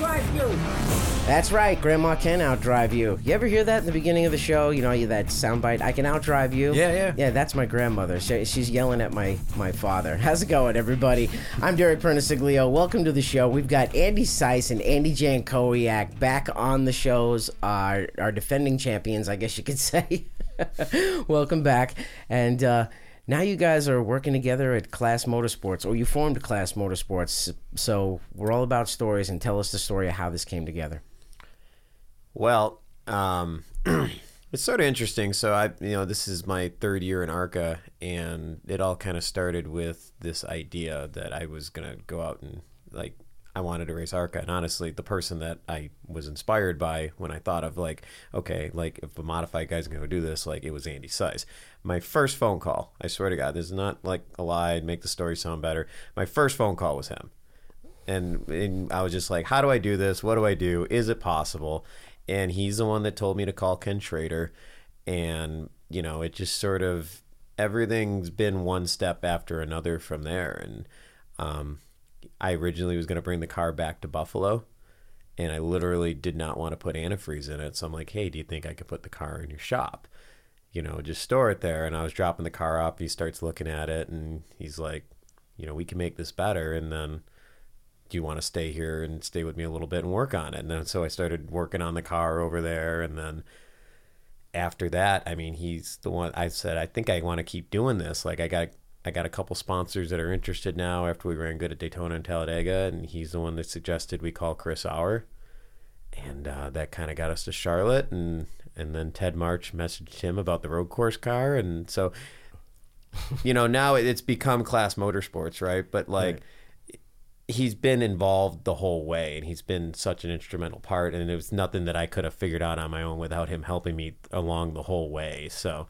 outdrive you. That's right, Grandma can outdrive you. You ever hear that in the beginning of the show? You know, you that soundbite. I can outdrive you. Yeah, yeah. Yeah, that's my grandmother. She, she's yelling at my my father. How's it going, everybody? I'm Derek Pernesiglio. Welcome to the show. We've got Andy Seuss and Andy Jankowiak back on the shows. Our our defending champions, I guess you could say. Welcome back, and. uh now you guys are working together at KLAS Motorsports, or you formed KLAS Motorsports. So we're all about stories, and tell us the story of how this came together. Well, um, it's sort of interesting. So I, you know, this is my third year in ARCA, and it all kind of started with this idea that I was gonna go out and like I wanted to race ARCA. And honestly, the person that I was inspired by when I thought of like, okay, like if a modified guy's gonna do this, like it was Andy Seuss. My first phone call, I swear to God, this is not like a lie, I'd make the story sound better. My first phone call was him. And, and I was just like, how do I do this? What do I do? Is it possible? And he's the one that told me to call Ken Schrader. And, you know, it just sort of everything's been one step after another from there. And um, I originally was going to bring the car back to Buffalo, and I literally did not want to put antifreeze in it. So I'm like, hey, do you think I could put the car in your shop? You know, just store it there. And I was dropping the car off. He starts looking at it, and he's like, you know, we can make this better. And then, do you want to stay here and stay with me a little bit and work on it? And then so I started working on the car over there, and then after that, I mean, he's the one I said, I think I want to keep doing this. Like I got I got a couple sponsors that are interested now after we ran good at Daytona and Talladega, and he's the one that suggested we call Chris Our, and uh, that kind of got us to Charlotte, and and then Ted March messaged him about the road course car, and so you know now it's become KLAS Motorsports, right? But like. Right. He's been involved the whole way, and he's been such an instrumental part. And it was nothing that I could have figured out on my own without him helping me along the whole way. So,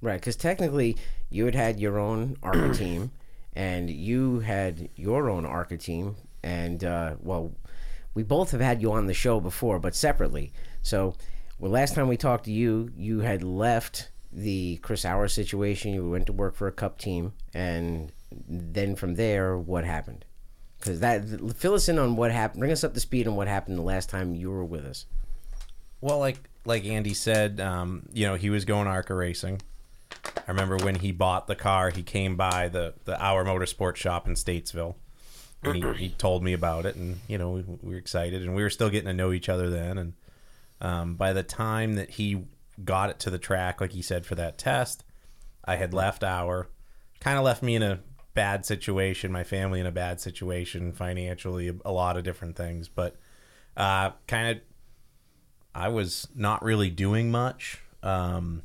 Right, because technically you had had your own ARCA team, and you had your own ARCA team, and uh, well, we both have had you on the show before, but separately. So, well, last time we talked to you, you had left the Chris Our situation. You went to work for a Cup team, and then from there, what happened? Because that fill us in on what happened. Bring us up to speed on what happened the last time you were with us. Well, like like Andy said, um, you know, he was going ARCA racing. I remember when he bought the car, he came by the the Our Motorsport shop in Statesville, and he, he told me about it, and you know, we, we were excited, and we were still getting to know each other then. And um, by the time that he got it to the track, like he said for that test, I had left Our, kind of left me in a bad situation, my family in a bad situation financially, a, a lot of different things, but uh, kind of I was not really doing much. Um,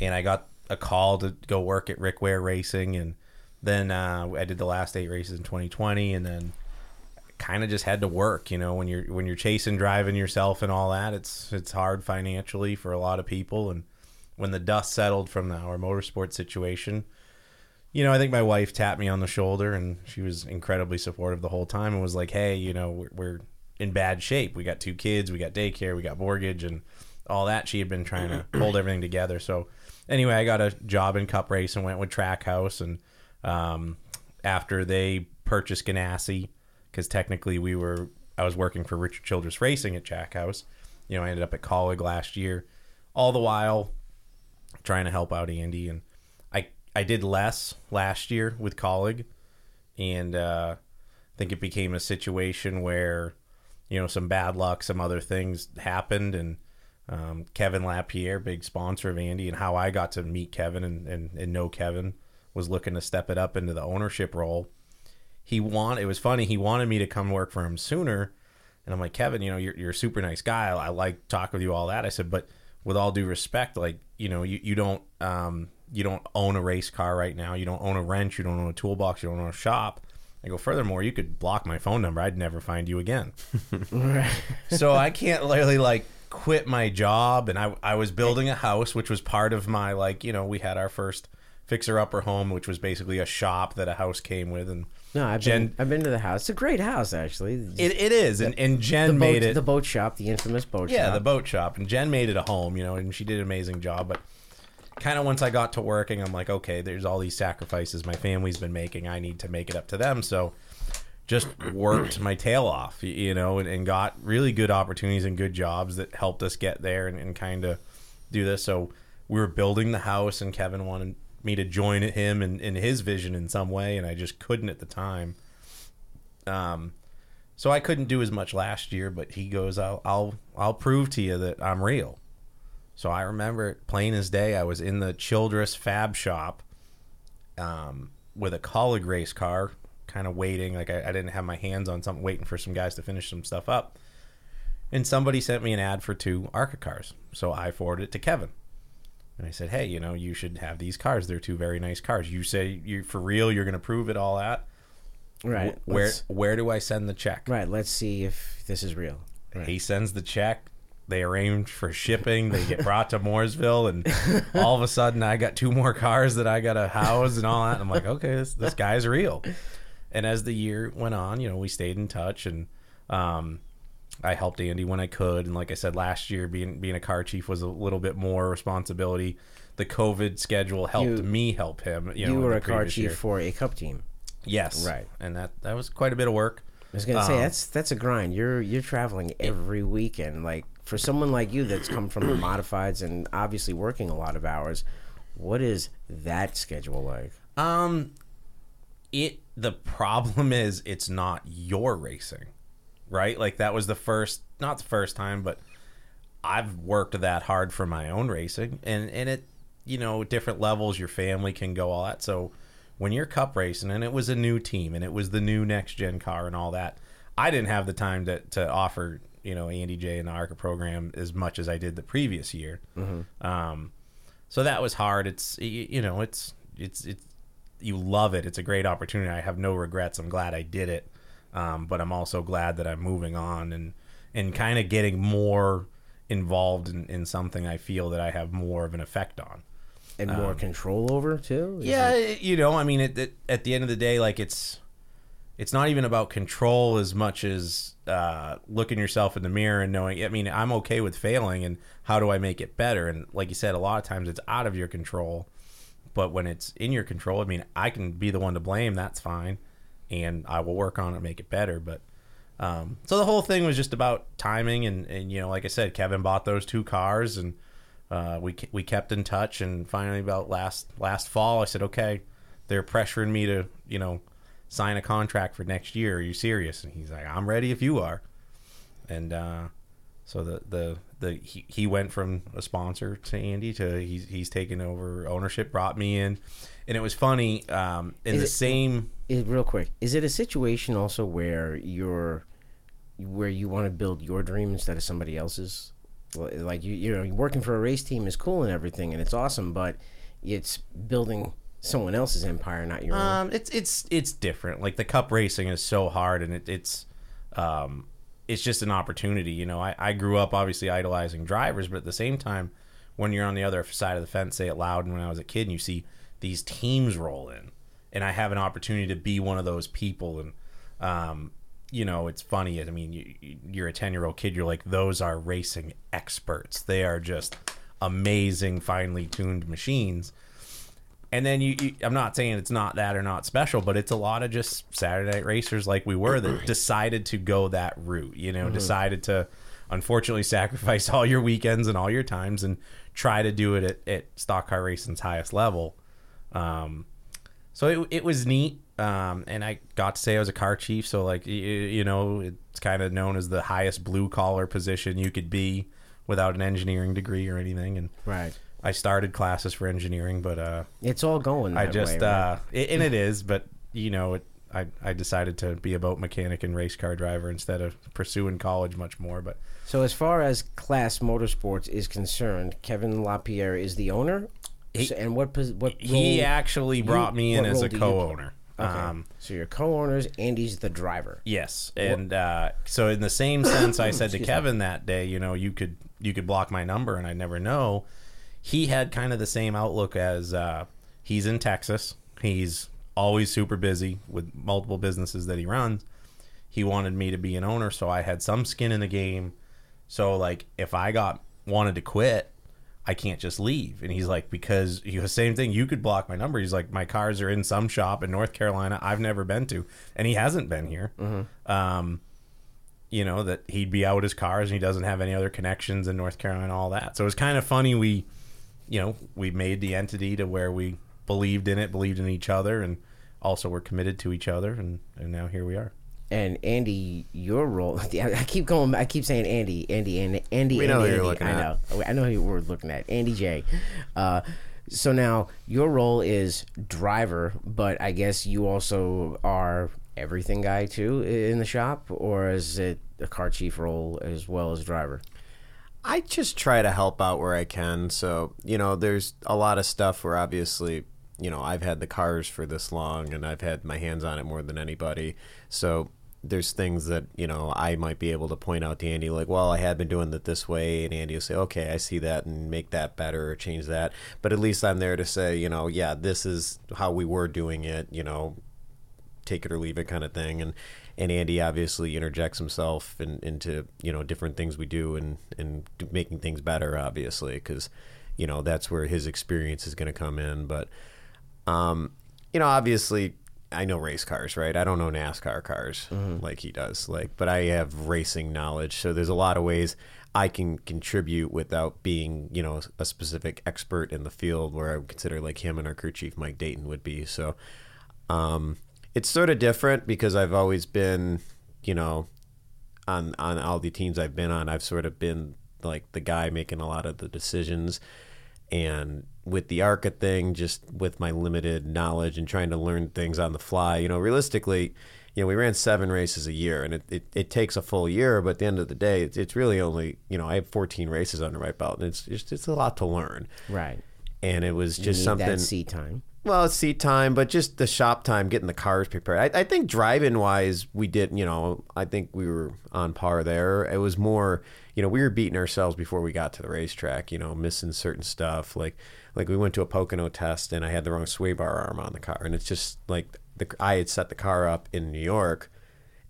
and I got a call to go work at Rick Ware Racing, and then uh, I did the last eight races in 2020, and then kind of just had to work. You know, when you're when you're chasing driving yourself and all that, it's it's hard financially for a lot of people. And when the dust settled from the, our motorsport situation, you know, I think my wife tapped me on the shoulder, and she was incredibly supportive the whole time, and was like, "Hey, you know, we're, we're in bad shape. We got two kids, we got daycare, we got mortgage, and all that." She had been trying to hold everything together, so anyway, I got a job in Cup Race and went with Trackhouse. And um, after they purchased Ganassi, because technically we were, I was working for Richard Childress Racing at Trackhouse. You know, I ended up at Kaulig last year. All the while trying to help out Andy, and I I did less last year with Kaulig, and uh, I think it became a situation where you know some bad luck, some other things happened, and um, Kevin Lapierre, big sponsor of Andy, and how I got to meet Kevin and, and, and know Kevin was looking to step it up into the ownership role. He want it was funny. He wanted me to come work for him sooner, and I'm like Kevin, you know, you're, you're a super nice guy. I, I like talk with you, all that. I said, but with all due respect, like you know, you, you don't um, you don't own a race car right now. You don't own a wrench. You don't own a toolbox. You don't own a shop. I go, furthermore, you could block my phone number. I'd never find you again. so I can't literally like quit my job and I, I was building a house which was part of my like you know we had our first fixer upper home which was basically a shop that a house came with and No, I've Jen- been I've been to the house. It's a great house, actually. it, it is and, and jen boat, made it the boat shop, the infamous boat yeah shop. Yeah, the boat shop and jen made it a home you know and she did an amazing job but kind of once i got to working i'm like okay there's all these sacrifices my family's been making i need to make it up to them so just worked my tail off, you know, and, and got really good opportunities and good jobs that helped us get there and, and kind of do this. So we were building the house, and Kevin wanted me to join him in, in his vision in some way, and I just couldn't at the time. Um, so I couldn't do as much last year, but he goes, "I'll I'll I'll prove to you that I'm real." So I remember it plain as day. I was in the Childress Fab Shop, um, with a Kaulig race car, kind of waiting. Like I, I didn't have my hands on something, waiting for some guys to finish some stuff up. And somebody sent me an ad for two ARCA cars, so I forwarded it to Kevin. And I said, "Hey, you know, you should have these cars. They're two very nice cars. You say you for real. You're going to prove it all at Right. Wh- Where where do I send the check? Right. Let's see if this is real. Right. He sends the check. They arrange for shipping. They get brought to Mooresville, and all of a sudden, I got two more cars that I got to house and all that. And I'm like, okay, this this guy's real. And as the year went on, you know, we stayed in touch, and um, I helped Andy when I could. And like I said, last year, being being a car chief was a little bit more responsibility. The COVID schedule helped You- me help him. You, You, know, were a car chief year. for a cup team. yes, Right. and that that was quite a bit of work. I was gonna say Um, that's that's a grind. You're you're traveling every weekend. Like for someone like you that's come from the modifieds and obviously working a lot of hours, what is that schedule like? Um, it the problem is it's not your racing, right? Like that was the first, not the first time, but I've worked that hard for my own racing, and and it, you know, different levels, your family can go all that. So when you're cup racing, and it was a new team, and it was the new next gen car, and all that, I didn't have the time to to offer you know Andy J and the ARCA program as much as I did the previous year. Um, so that was hard. It's you, you know, it's it's it's you love it. It's a great opportunity. I have no regrets. I'm glad I did it, um, but I'm also glad that I'm moving on and and kind of getting more involved in, in something I feel that I have more of an effect on. And more control over too? Is Yeah, it- you know, I mean, it, it, at the end of the day, like it's it's not even about control as much as uh, looking yourself in the mirror and knowing. I mean, I'm okay with failing, and how do I make it better? And like you said, a lot of times it's out of your control, but when it's in your control, I mean, I can be the one to blame. That's fine, and I will work on it, and make it better. But um, so the whole thing was just about timing, and, and you know, like I said, Kevin bought those two cars, and uh, we we kept in touch, and finally, about last last fall, I said, okay, they're pressuring me to you know sign a contract for next year. Are you serious? And he's like, I'm ready if you are. And uh, so the the the he, he went from a sponsor to Andy to he's he's taken over ownership, brought me in, and it was funny. Um, in Is the it- same. Real quick. Is it a situation also where you're where you want to build your dream instead of somebody else's? Like you, you know, working for a race team is cool and everything, and it's awesome, but it's building someone else's empire, not your own. Um, it's it's it's different. Like the cup racing is so hard, and it, it's um, it's just an opportunity. You know, I, I grew up obviously idolizing drivers, but at the same time, when you're on the other side of the fence, say it loud. And when I was a kid, and you see these teams roll in, and I have an opportunity to be one of those people, and um, you know, it's funny. I mean, you, you're a ten year old kid. You're like, those are racing experts. They are just amazing, finely tuned machines and then you, you i'm not saying it's not that or not special but it's a lot of just saturday night racers like we were that decided to go that route you know decided to unfortunately sacrifice all your weekends and all your times and try to do it at, at stock car racing's highest level um, so it, it was neat um, and i got to say i was a car chief so like you, you know it's kind of known as the highest blue collar position you could be without an engineering degree or anything and right. i started classes for engineering but uh, It's all going. I just way, right? uh it, and it is, but you know, it I I decided to be a boat mechanic and race car driver instead of pursuing college much more, but So as far as KLAS Motorsports is concerned, Kevin LaPierre is the owner. He- So- and what what he actually brought me in as a co-owner. Okay. Um so you're co-owners. Andy's the driver. yes, and uh so in the same sense I said to Excuse me. Kevin that day, you know, you could you could block my number and I never know. He had kind of the same outlook as uh he's in Texas. He's always super busy with multiple businesses that he runs. he wanted me to be an owner so i had some skin in the game so like if i got wanted to quit I can't just leave. And he's like, because he was same thing. You could block my number. He's like, my cars are in some shop in North Carolina I've never been to, and he hasn't been here. Um, you know that he'd be out his cars and he doesn't have any other connections in North Carolina, all that. So it was kind of funny. We, you know, we made the entity to where we believed in it, believed in each other, and also were committed to each other, and and now here we are. And Andy, your role. I keep going. I keep saying Andy, Andy, Andy, Andy. We know Andy, who you're Andy. looking I at. know. I know who we're looking at. Andy J. Uh, so now your role is driver, but I guess you also are everything guy too in the shop, or is it a car chief role as well as driver? I just try to help out where I can. So, you know, there's a lot of stuff where obviously, you know, I've had the cars for this long and I've had my hands on it more than anybody. So, there's things that, you know, I might be able to point out to Andy, like, well, I had been doing it this way. And Andy will say, okay, I see that and make that better or change that. But at least I'm there to say, you know, yeah, this is how we were doing it, you know, take it or leave it kind of thing and and Andy obviously interjects himself in, into you know different things we do and and making things better obviously because you know that's where his experience is going to come in but um you know obviously I know race cars right? I don't know NASCAR cars like he does like but I have racing knowledge. So there's a lot of ways I can contribute without being you know a specific expert in the field where I would consider like him and our crew chief Mike Dayton would be. So um, it's sort of different because I've always been, you know, on on all the teams I've been on, I've sort of been like the guy making a lot of the decisions. And with the ARCA thing, just with my limited knowledge and trying to learn things on the fly, you know, realistically, you know, we ran seven races a year, and it, it, it takes a full year. But at the end of the day, it's, it's really only, you know, I have 14 races under my belt, and it's just it's a lot to learn. Right. And it was just something. that seat time. Well, it's seat time, but just the shop time, getting the cars prepared. I, I think driving wise, we did, you know, I think we were on par there. It was more, you know, we were beating ourselves before we got to the racetrack, you know, missing certain stuff. Like, like we went to a Pocono test and I had the wrong sway bar arm on the car. And it's just like the, I had set the car up in New York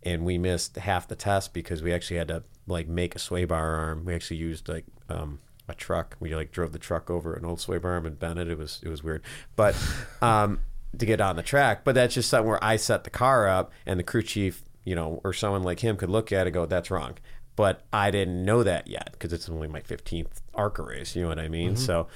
and we missed half the test because we actually had to like make a sway bar arm. We actually used like um, a truck. We like drove the truck over an old sway bar arm and bent it. It was it was weird, but um, to get on the track. But that's just something where I set the car up and the crew chief, you know, or someone like him could look at it and go, "That's wrong." But I didn't know that yet because it's only my 15th ARCA race. You know what I mean? So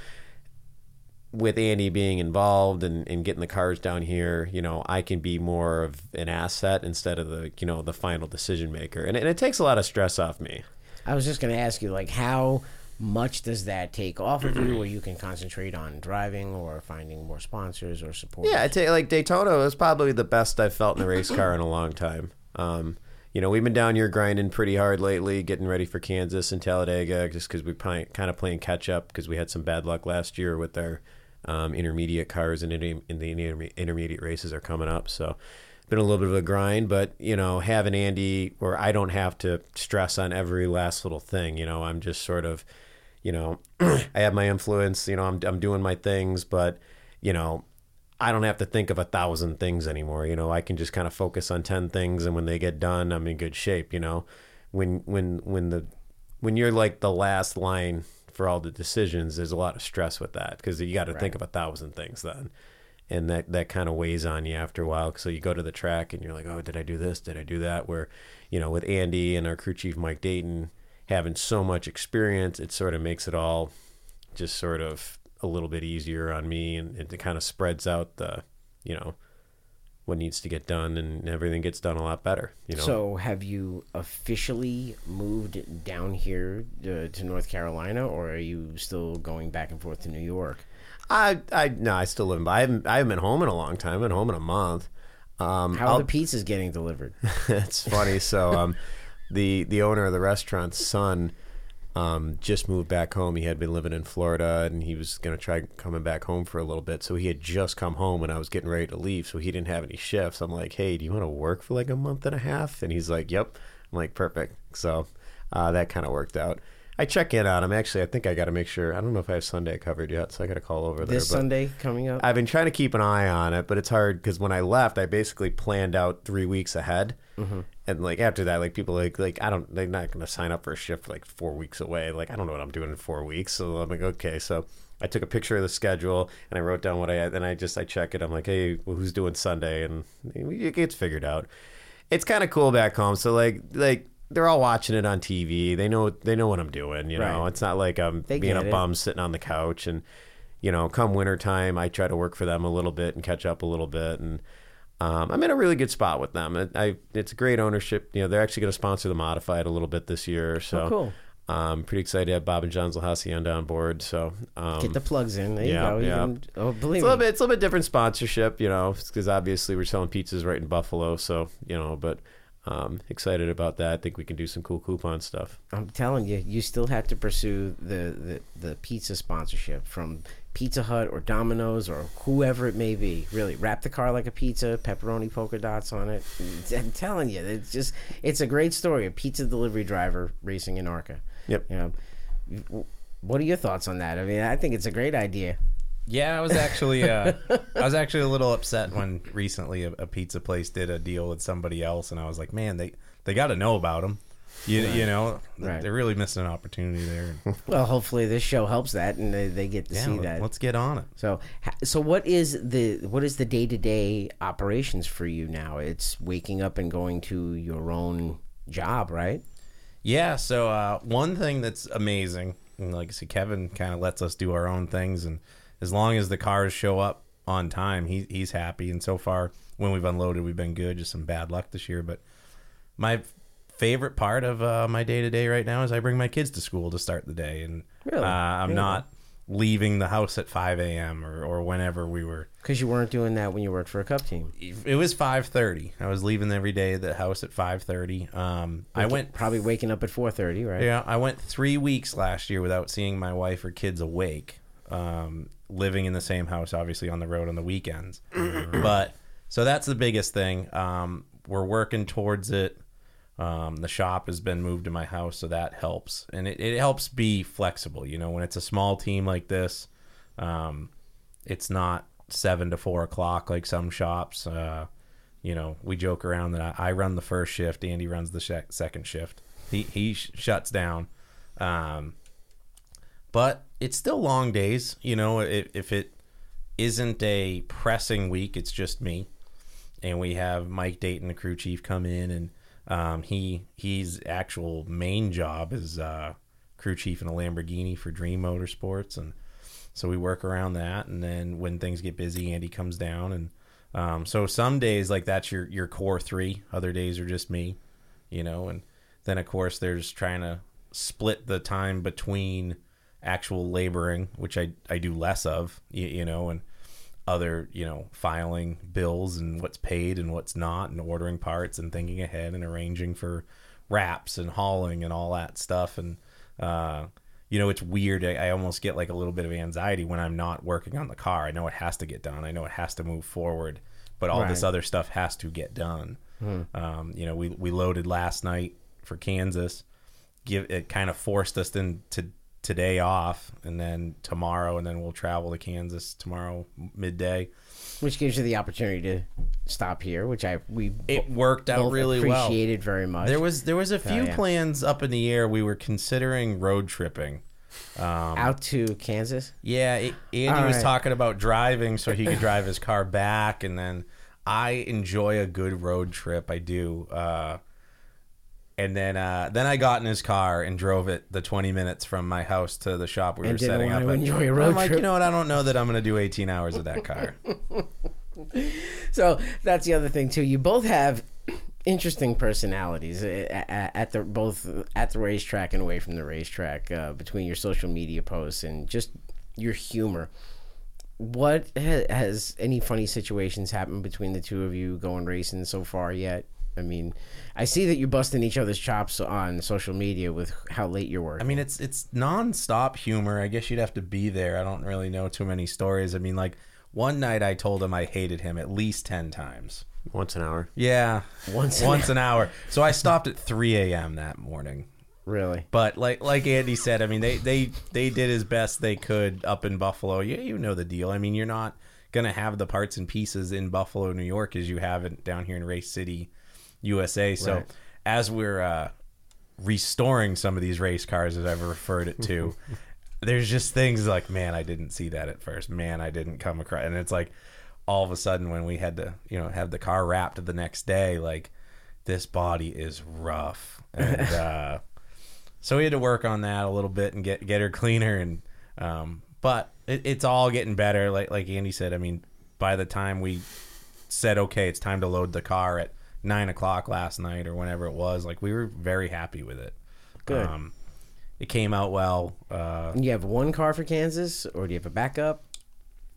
with Andy being involved and, and getting the cars down here, you know, I can be more of an asset instead of the, you know, the final decision maker. And, and it takes a lot of stress off me. I was just going to ask you, like, how much does that take off of you where you can concentrate on driving or finding more sponsors or support? Yeah, I you, like Daytona was probably the best I've felt in a race car in a long time. Um, you know, we've been down here grinding pretty hard lately, getting ready for Kansas and Talladega, just because we kind of playing catch up because we had some bad luck last year with our um, intermediate cars and in, in the intermediate races are coming up. So been a little bit of a grind, but you know, having Andy where I don't have to stress on every last little thing. You know, I'm just sort of, you know, I have my influence. You know, I'm I'm doing my things, but you know, I don't have to think of a thousand things anymore. You know, I can just kind of focus on ten things, and when they get done, I'm in good shape. You know, when when when the when you're like the last line for all the decisions, there's a lot of stress with that because you got to think of a thousand things then, and that that kind of weighs on you after a while. So you go to the track and you're like, oh, did I do this? Did I do that? Where, you know, with Andy and our crew chief Mike Dayton having so much experience, it sort of makes it all just sort of a little bit easier on me and it kind of spreads out the you know what needs to get done and everything gets done a lot better you know So, have you officially moved down here uh, to North Carolina, or are you still going back and forth to New York? i i no i still live in i haven't i haven't been home in a long time i've been home in a month um How I'll- the pizzas getting delivered? it's funny so um the the owner of the restaurant's son um, just moved back home. He had been living in Florida, and he was going to try coming back home for a little bit. So he had just come home and I was getting ready to leave. So he didn't have any shifts. I'm like, "Hey, do you want to work for like a month and a half?" And he's like, "Yep." I'm like, "Perfect." So uh, that kind of worked out. I check in on him. Actually, I think I got to make sure. I don't know if I have Sunday covered yet, so I got to call over there. This Sunday coming up. I've been trying to keep an eye on it, but it's hard because when I left, I basically planned out three weeks ahead, Mm-hmm. And like after that, like people like like I don't they're not going to sign up for a shift like four weeks away. Like I don't know what I'm doing in four weeks, so I'm like okay, so. I took a picture of the schedule and I wrote down what I had. Then I just I check it. I'm like, hey, well, who's doing Sunday? And it gets figured out. It's kind of cool back home. So like like they're all watching it on TV. They know they know what I'm doing. You know, Right. it's not like I'm They being a it. bum sitting on the couch. And you know, come wintertime, I try to work for them a little bit and catch up a little bit. And um, I'm in a really good spot with them. It, I it's great ownership. You know, they're actually going to sponsor the modified a little bit this year. So Oh, cool. Um, pretty excited to have Bob and John's Hacienda on board. So um, Get the plugs in. There yeah, you go. You yeah. can- oh, believe it's a little me. bit, it's a little bit different sponsorship, you know, because obviously we're selling pizzas right in Buffalo, so you know, but um, excited about that. I think we can do some cool coupon stuff. I'm telling you, you still have to pursue the, the, the pizza sponsorship from Pizza Hut or Domino's or whoever it may be. Really, wrap the car like a pizza, pepperoni polka dots on it. I'm telling you, it's just it's a great story. A pizza delivery driver racing in Arca. Yep. You know, what are your thoughts on that? I mean, I think it's a great idea. Yeah, I was actually uh, I was actually a little upset when recently a, a pizza place did a deal with somebody else, and I was like, man, they they got to know about them. You, you know, Right. they're really missing an opportunity there. Well, hopefully this show helps that, and they, they get to Yeah, see that. let's get on it. So, so what is the what is the day to day operations for you now? It's waking up and going to your own job, right? Yeah. So uh, one thing that's amazing, and like I said, Kevin kind of lets us do our own things, and as long as the cars show up on time, he, he's happy. And so far, when we've unloaded, we've been good. Just some bad luck this year, but my favorite part of uh, my day to day right now is I bring my kids to school to start the day, and Really? uh, I'm Yeah. not leaving the house at 5 a.m. or, or whenever we were. Because you weren't doing that when you worked for a cup team. It was 5:30. I was leaving every day the house at 5:30. Um, I went probably waking up at four thirty, right? Yeah, I went three weeks last year without seeing my wife or kids awake. Um, living in the same house, obviously on the road on the weekends. but so that's the biggest thing. Um, we're working towards it. Um, the shop has been moved to my house, so that helps, and it, it helps be flexible. You know, when it's a small team like this, um, it's not seven to four o'clock like some shops. Uh, you know, we joke around that I, I run the first shift, Andy runs the sh- second shift. He he sh- shuts down, um, but it's still long days. You know, if, if it isn't a pressing week, it's just me, and we have Mike Dayton, the crew chief, come in, and um, he he's actual main job is uh, crew chief in a Lamborghini for Dream Motorsports, and so we work around that. And then when things get busy, Andy comes down, and um, so some days like that's your your core three. Other days are just me, you know, and then of course there's trying to split the time between actual laboring, which I I do less of, you, you know, and other you know filing bills and what's paid and what's not and ordering parts and thinking ahead and arranging for wraps and hauling and all that stuff. And uh you know it's weird. I, I almost get like a little bit of anxiety when i'm not working on the car. I know it has to get done. I know it has to move forward but all this other stuff has to get done. Um you know we we loaded last night for kansas. Give it kind of forced us into today off and then tomorrow and then we'll travel to kansas tomorrow midday Which gives you the opportunity to stop here, which I we it worked out really well appreciated very much. there was there was a few yeah. plans up in the air we were considering road tripping out to Kansas. yeah it, andy All was right. talking about driving so he could drive his car back and then i enjoy a good road trip i do uh and then, uh, then I got in his car and drove it the 20 minutes from my house to the shop we were didn't setting up. at. enjoy a road I'm like, trip. you know what? I don't know that I'm going to do 18 hours of that car. So that's the other thing too. You both have interesting personalities uh, at at the both at the racetrack and away from the racetrack. Uh, between your social media posts and just your humor, what ha- has any funny situations happened between the two of you going racing so far yet? I mean, I see that you're busting each other's chops on social media with how late you're working. I mean, it's it's nonstop humor. I guess you'd have to be there. I don't really know too many stories. I mean, like one night I told him I hated him at least 10 times. Once an hour. Yeah, Once an once an hour. So I stopped at 3 a.m. that morning. Really? But like like Andy said, I mean they they they did as best they could up in Buffalo. You you know the deal. I mean you're not gonna have the parts and pieces in Buffalo, New York, as you have it down here in Race City, USA. So Right. as we're uh, restoring some of these race cars, as I've referred it to, there's just things like, man, I didn't see that at first. Man, I didn't come across, and it's like all of a sudden when we had to you know have the car wrapped the next day, like this body is rough and. uh so we had to work on that a little bit and get get her cleaner and um, but it, it's all getting better like like andy said i mean by the time we said okay it's time to load the car at nine o'clock last night or whenever it was like we were very happy with it Good. um, it came out well uh, You have one car for Kansas, or do you have a backup?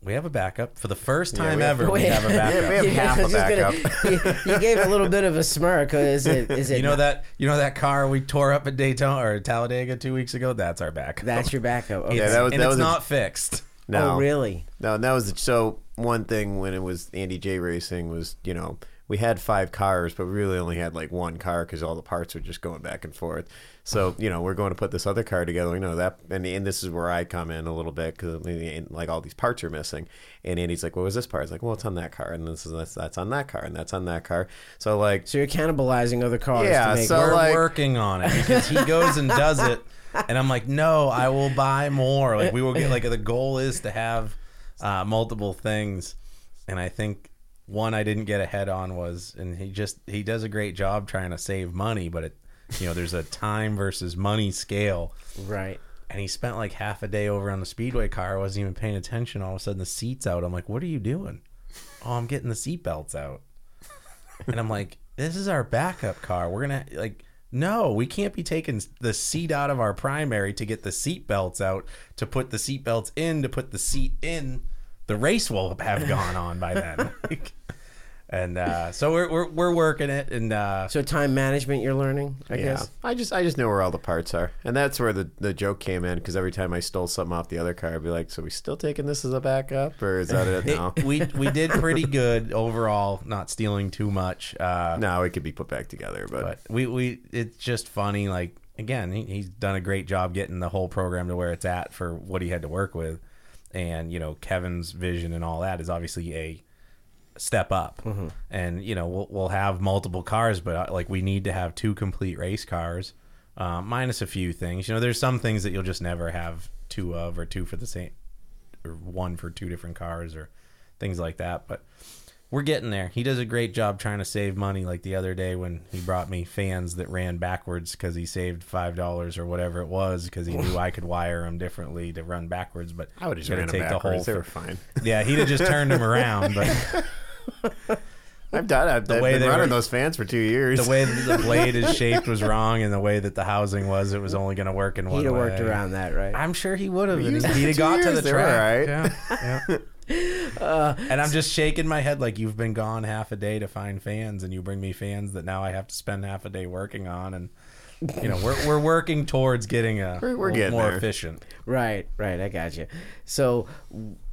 we have a backup for the first time we have- ever we have a backup we have half I a was just gonna- you, you gave a little bit of a smirk. Is it? Is it? you know that you know that car we tore up at Daytona or Talladega two weeks ago. That's our backup. That's your backup. Okay. Yeah, that was- and that it's was a- not fixed. No, Oh, really? No, that was so one thing when it was Andy J Racing was you know we had five cars, but we really only had like one car because all the parts were just going back and forth. So you know we're going to put this other car together. We know that, and, and this is where I come in a little bit because like all these parts are missing. And Andy's like, "What was this part?" It's like, "Well, it's on that car, and this is that's, that's on that car, and that's on that car." So like, So you're cannibalizing other cars Yeah, to make. so- We're like- working on it because he goes and does it, and I'm like, no, I will buy more. Like we will get like the goal is to have uh, multiple things, and I think one I didn't get ahead on was, and he just he does a great job trying to save money, but it, you know, there's a time versus money scale. right. And he spent like half a day over on the speedway car. Wasn't even paying attention. All of a sudden, the seat's out. I'm like, "What are you doing?" Oh, I'm getting the seat belts out. And I'm like, "This is our backup car. We're gonna like, no, we can't be taking the seat out of our primary to get the seat belts out to put the seat belts in to put the seat in. The race will have gone on by then." Like, and uh, so we're, we're we're working it, and uh, So time management, you're learning. I yeah, guess. I just I just know where all the parts are, and that's where the, the joke came in because every time I stole something off the other car, I'd be like, "So we still taking this as a backup, or is that it now?" we we did pretty good overall, not stealing too much. Uh, no, it could be put back together, but, but we we it's just funny like again he, he's done a great job getting the whole program to where it's at for what he had to work with and you know kevin's vision and all that is obviously a step up. And you know we'll, we'll have multiple cars but uh, like we need to have two complete race cars uh, minus a few things. You know there's some things that you'll just never have two of or two for the same or one for two different cars or things like that but we're getting there. He does a great job trying to save money. Like the other day when he brought me fans that ran backwards because he saved five dollars or whatever it was because he knew I could wire them differently to run backwards. But I would have just gotta ran them backwards. They were fine. yeah, he'd have just turned them around. But I've done. I've, I've way been they running were- those fans for two years. the way that the blade is shaped was wrong, and the way that the housing was, it was only going to work in one He'd have way. worked around that, right? I'm sure he would have. We and used He'd have got two to the years. They track. all Yeah, yeah. And I'm just shaking my head like you've been gone half a day to find fans, and you bring me fans that now I have to spend half a day working on, and you know we're we're working towards getting a We're- we're getting more there. efficient. Right, right. I got you. So,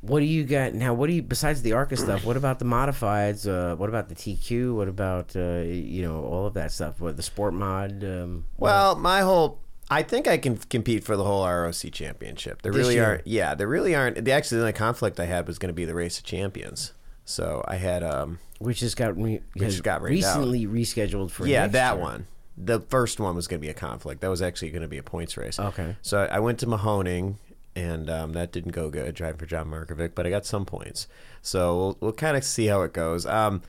what do you got now? What do you besides the ARCA stuff? What about the modifieds? Uh, what about the TQ? What about uh, you know all of that stuff? What the sport mod? Um, Well, my whole I think I can compete for the whole ROC championship. There This really year? aren't. Yeah, there really aren't. The actually the only conflict I had was going to be the race of champions. So I had um which just got re- has got rained out. recently rescheduled for yeah that year. one. The first one was going to be a conflict. That was actually going to be a points race. Okay. So I I went to Mahoning, and um, that didn't go good driving for John Markovic, but I got some points. So we'll, we'll kind of see how it goes. Um,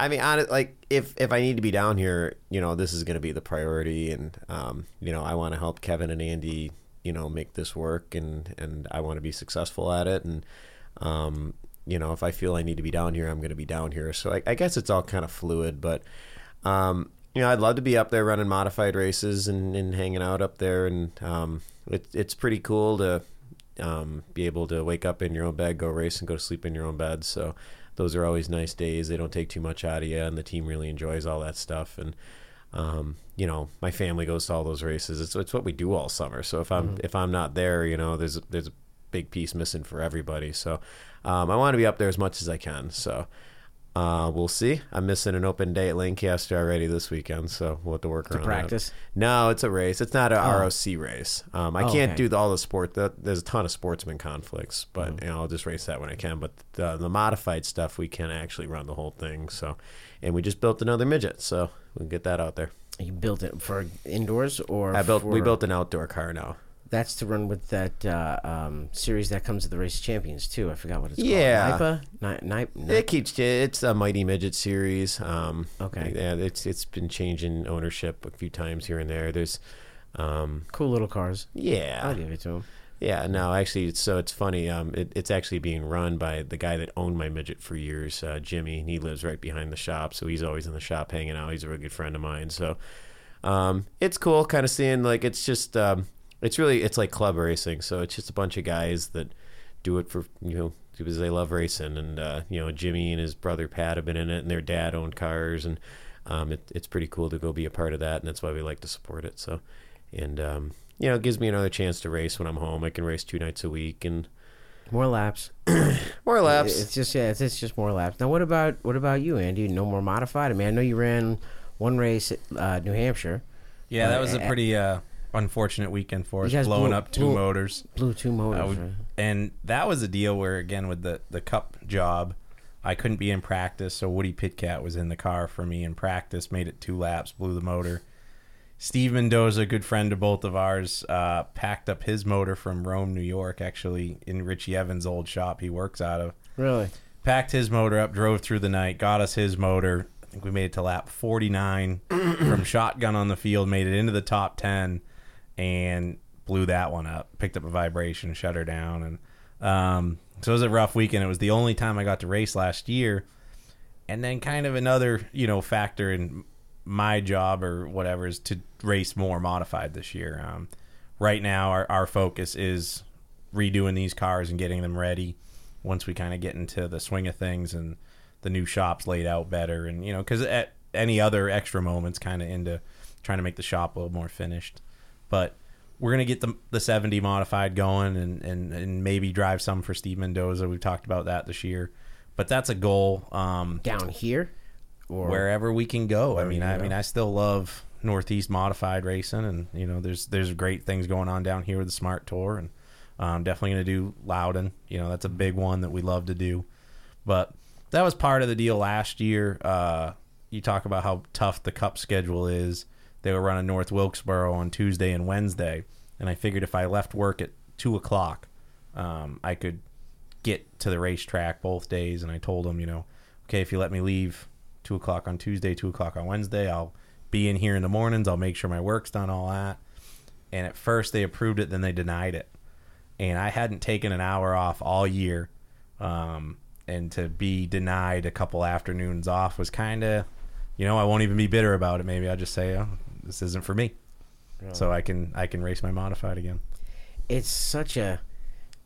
I mean, on like if if I need to be down here, you know, this is going to be the priority, and um, you know, I want to help Kevin and Andy, you know, make this work, and and I want to be successful at it, and um, you know, if I feel I need to be down here, I'm going to be down here. So I, I guess it's all kind of fluid, but um, you know, I'd love to be up there running modified races and, and hanging out up there, and um, it, it's pretty cool to um, be able to wake up in your own bed, go race, and go to sleep in your own bed. So those are always nice days. They don't take too much out of you, and the team really enjoys all that stuff. And um, you know, my family goes to all those races. It's it's what we do all summer. So if I'm if I'm not there, you know, there's there's a big piece missing for everybody. So um, I want to be up there as much as I can. So Uh, we'll see. I'm missing an open day at Lancaster already this weekend, so we'll have to work around that. practice? No, it's a race. It's not a ROC race. Um, I Oh, can't okay. do all the sport. The, there's a ton of sportsman conflicts, but Mm. you know, I'll just race that when I can. But the, the modified stuff, we can actually run the whole thing. So, and we just built another midget, so we can get that out there. You built it for indoors or I built. We built an outdoor car now. That's to run with that uh, um, series that comes with the race champions too. I forgot what it's Yeah. called. NIPA, Ni- Ni- It keeps. It's a mighty midget series. Um, Okay. Yeah, it's it's been changing ownership a few times here and there. There's, um, cool little cars. yeah, I'll give it to him. Yeah, no, actually, it's, so it's funny. Um, it, it's actually being run by the guy that owned my midget for years, uh, Jimmy. And he lives right behind the shop, so he's always in the shop hanging out. He's a really good friend of mine. So, um, it's cool, kind of seeing like it's just, um, it's really, it's like club racing. So it's just a bunch of guys that do it for you know because they love racing. And uh, you know, Jimmy and his brother Pat have been in it, and their dad owned cars, and um, it, it's pretty cool to go be a part of that, and that's why we like to support it. So, and um, you know, it gives me another chance to race when I'm home. I can race two nights a week and More laps. more laps. It's just yeah, it's, it's just more laps. Now, what about what about you, Andy? No more modified. I mean, I know you ran one race at uh, New Hampshire. Yeah, that was a Uh, pretty uh, unfortunate weekend for us, blowing blew- up two blew- motors. Blew two motors. Uh, we- right? and that was a deal where again with the the cup job i couldn't be in practice so Woody Pitkat was in the car for me in practice made it two laps blew the motor steve mendoza a good friend of both of ours uh, packed up his motor from rome new york actually in richie evans old shop he works out of Really? packed his motor up, drove through the night, got us his motor. I think we made it to lap 49 from shotgun on the field, made it into the top 10, and blew that one up. Picked up a vibration, shut her down, and um, so it was a rough weekend. It was the only time I got to race last year, and then kind of another you know factor in my job or whatever is to race more modified this year. Um, right now, our our focus is redoing these cars and getting them ready once we kind of get into the swing of things and the new shops laid out better and you know because at any other extra moments kind of into trying to make the shop a little more finished but we're gonna get the the 70 modified going and and, and maybe drive some for steve mendoza we've talked about that this year but that's a goal um Down here, or wherever we can go. I mean, I go. mean, I still love Northeast modified racing, and you know, there's there's great things going on down here with the Smart Tour, and um, definitely going to do Loudon. You know, that's a big one that we love to do. But that was part of the deal last year. Uh, you talk about how tough the Cup schedule is. They were running North Wilkesboro on Tuesday and Wednesday, and I figured if I left work at two o'clock, um, I could get to the racetrack both days. And I told them, you know, okay, if you let me leave two o'clock on Tuesday, two o'clock on Wednesday, I'll be in here in the mornings. I'll make sure my work's done, all that. And at first they approved it, then they denied it. And I hadn't taken an hour off all year. Um, and to be denied a couple afternoons off was kind of, you know, I won't even be bitter about it. Maybe I'll just say, oh, this isn't for me. So I can I can race my modified again. it's such a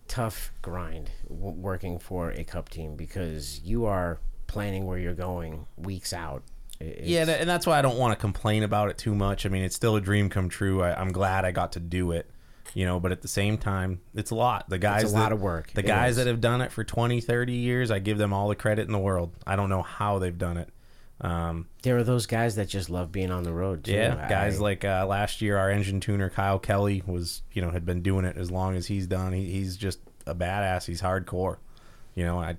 tough grind w- working for a cup team because you are planning where you're going weeks out. It's, Yeah, and that's why I don't want to complain about it too much. I mean, it's still a dream come true. I, I'm glad I got to do it, you know, but at the same time, it's a lot. The guys, a lot that- of work. The It guys is. that have done it for 20, 30 years, I give them all the credit in the world. I don't know how they've done it. Um, there are those guys that just love being on the road. Too. yeah, guys I- like uh, last year, our engine tuner Kyle Kelly was, you know, had been doing it as long as he's done. He, he's just a badass. He's hardcore. You know, I,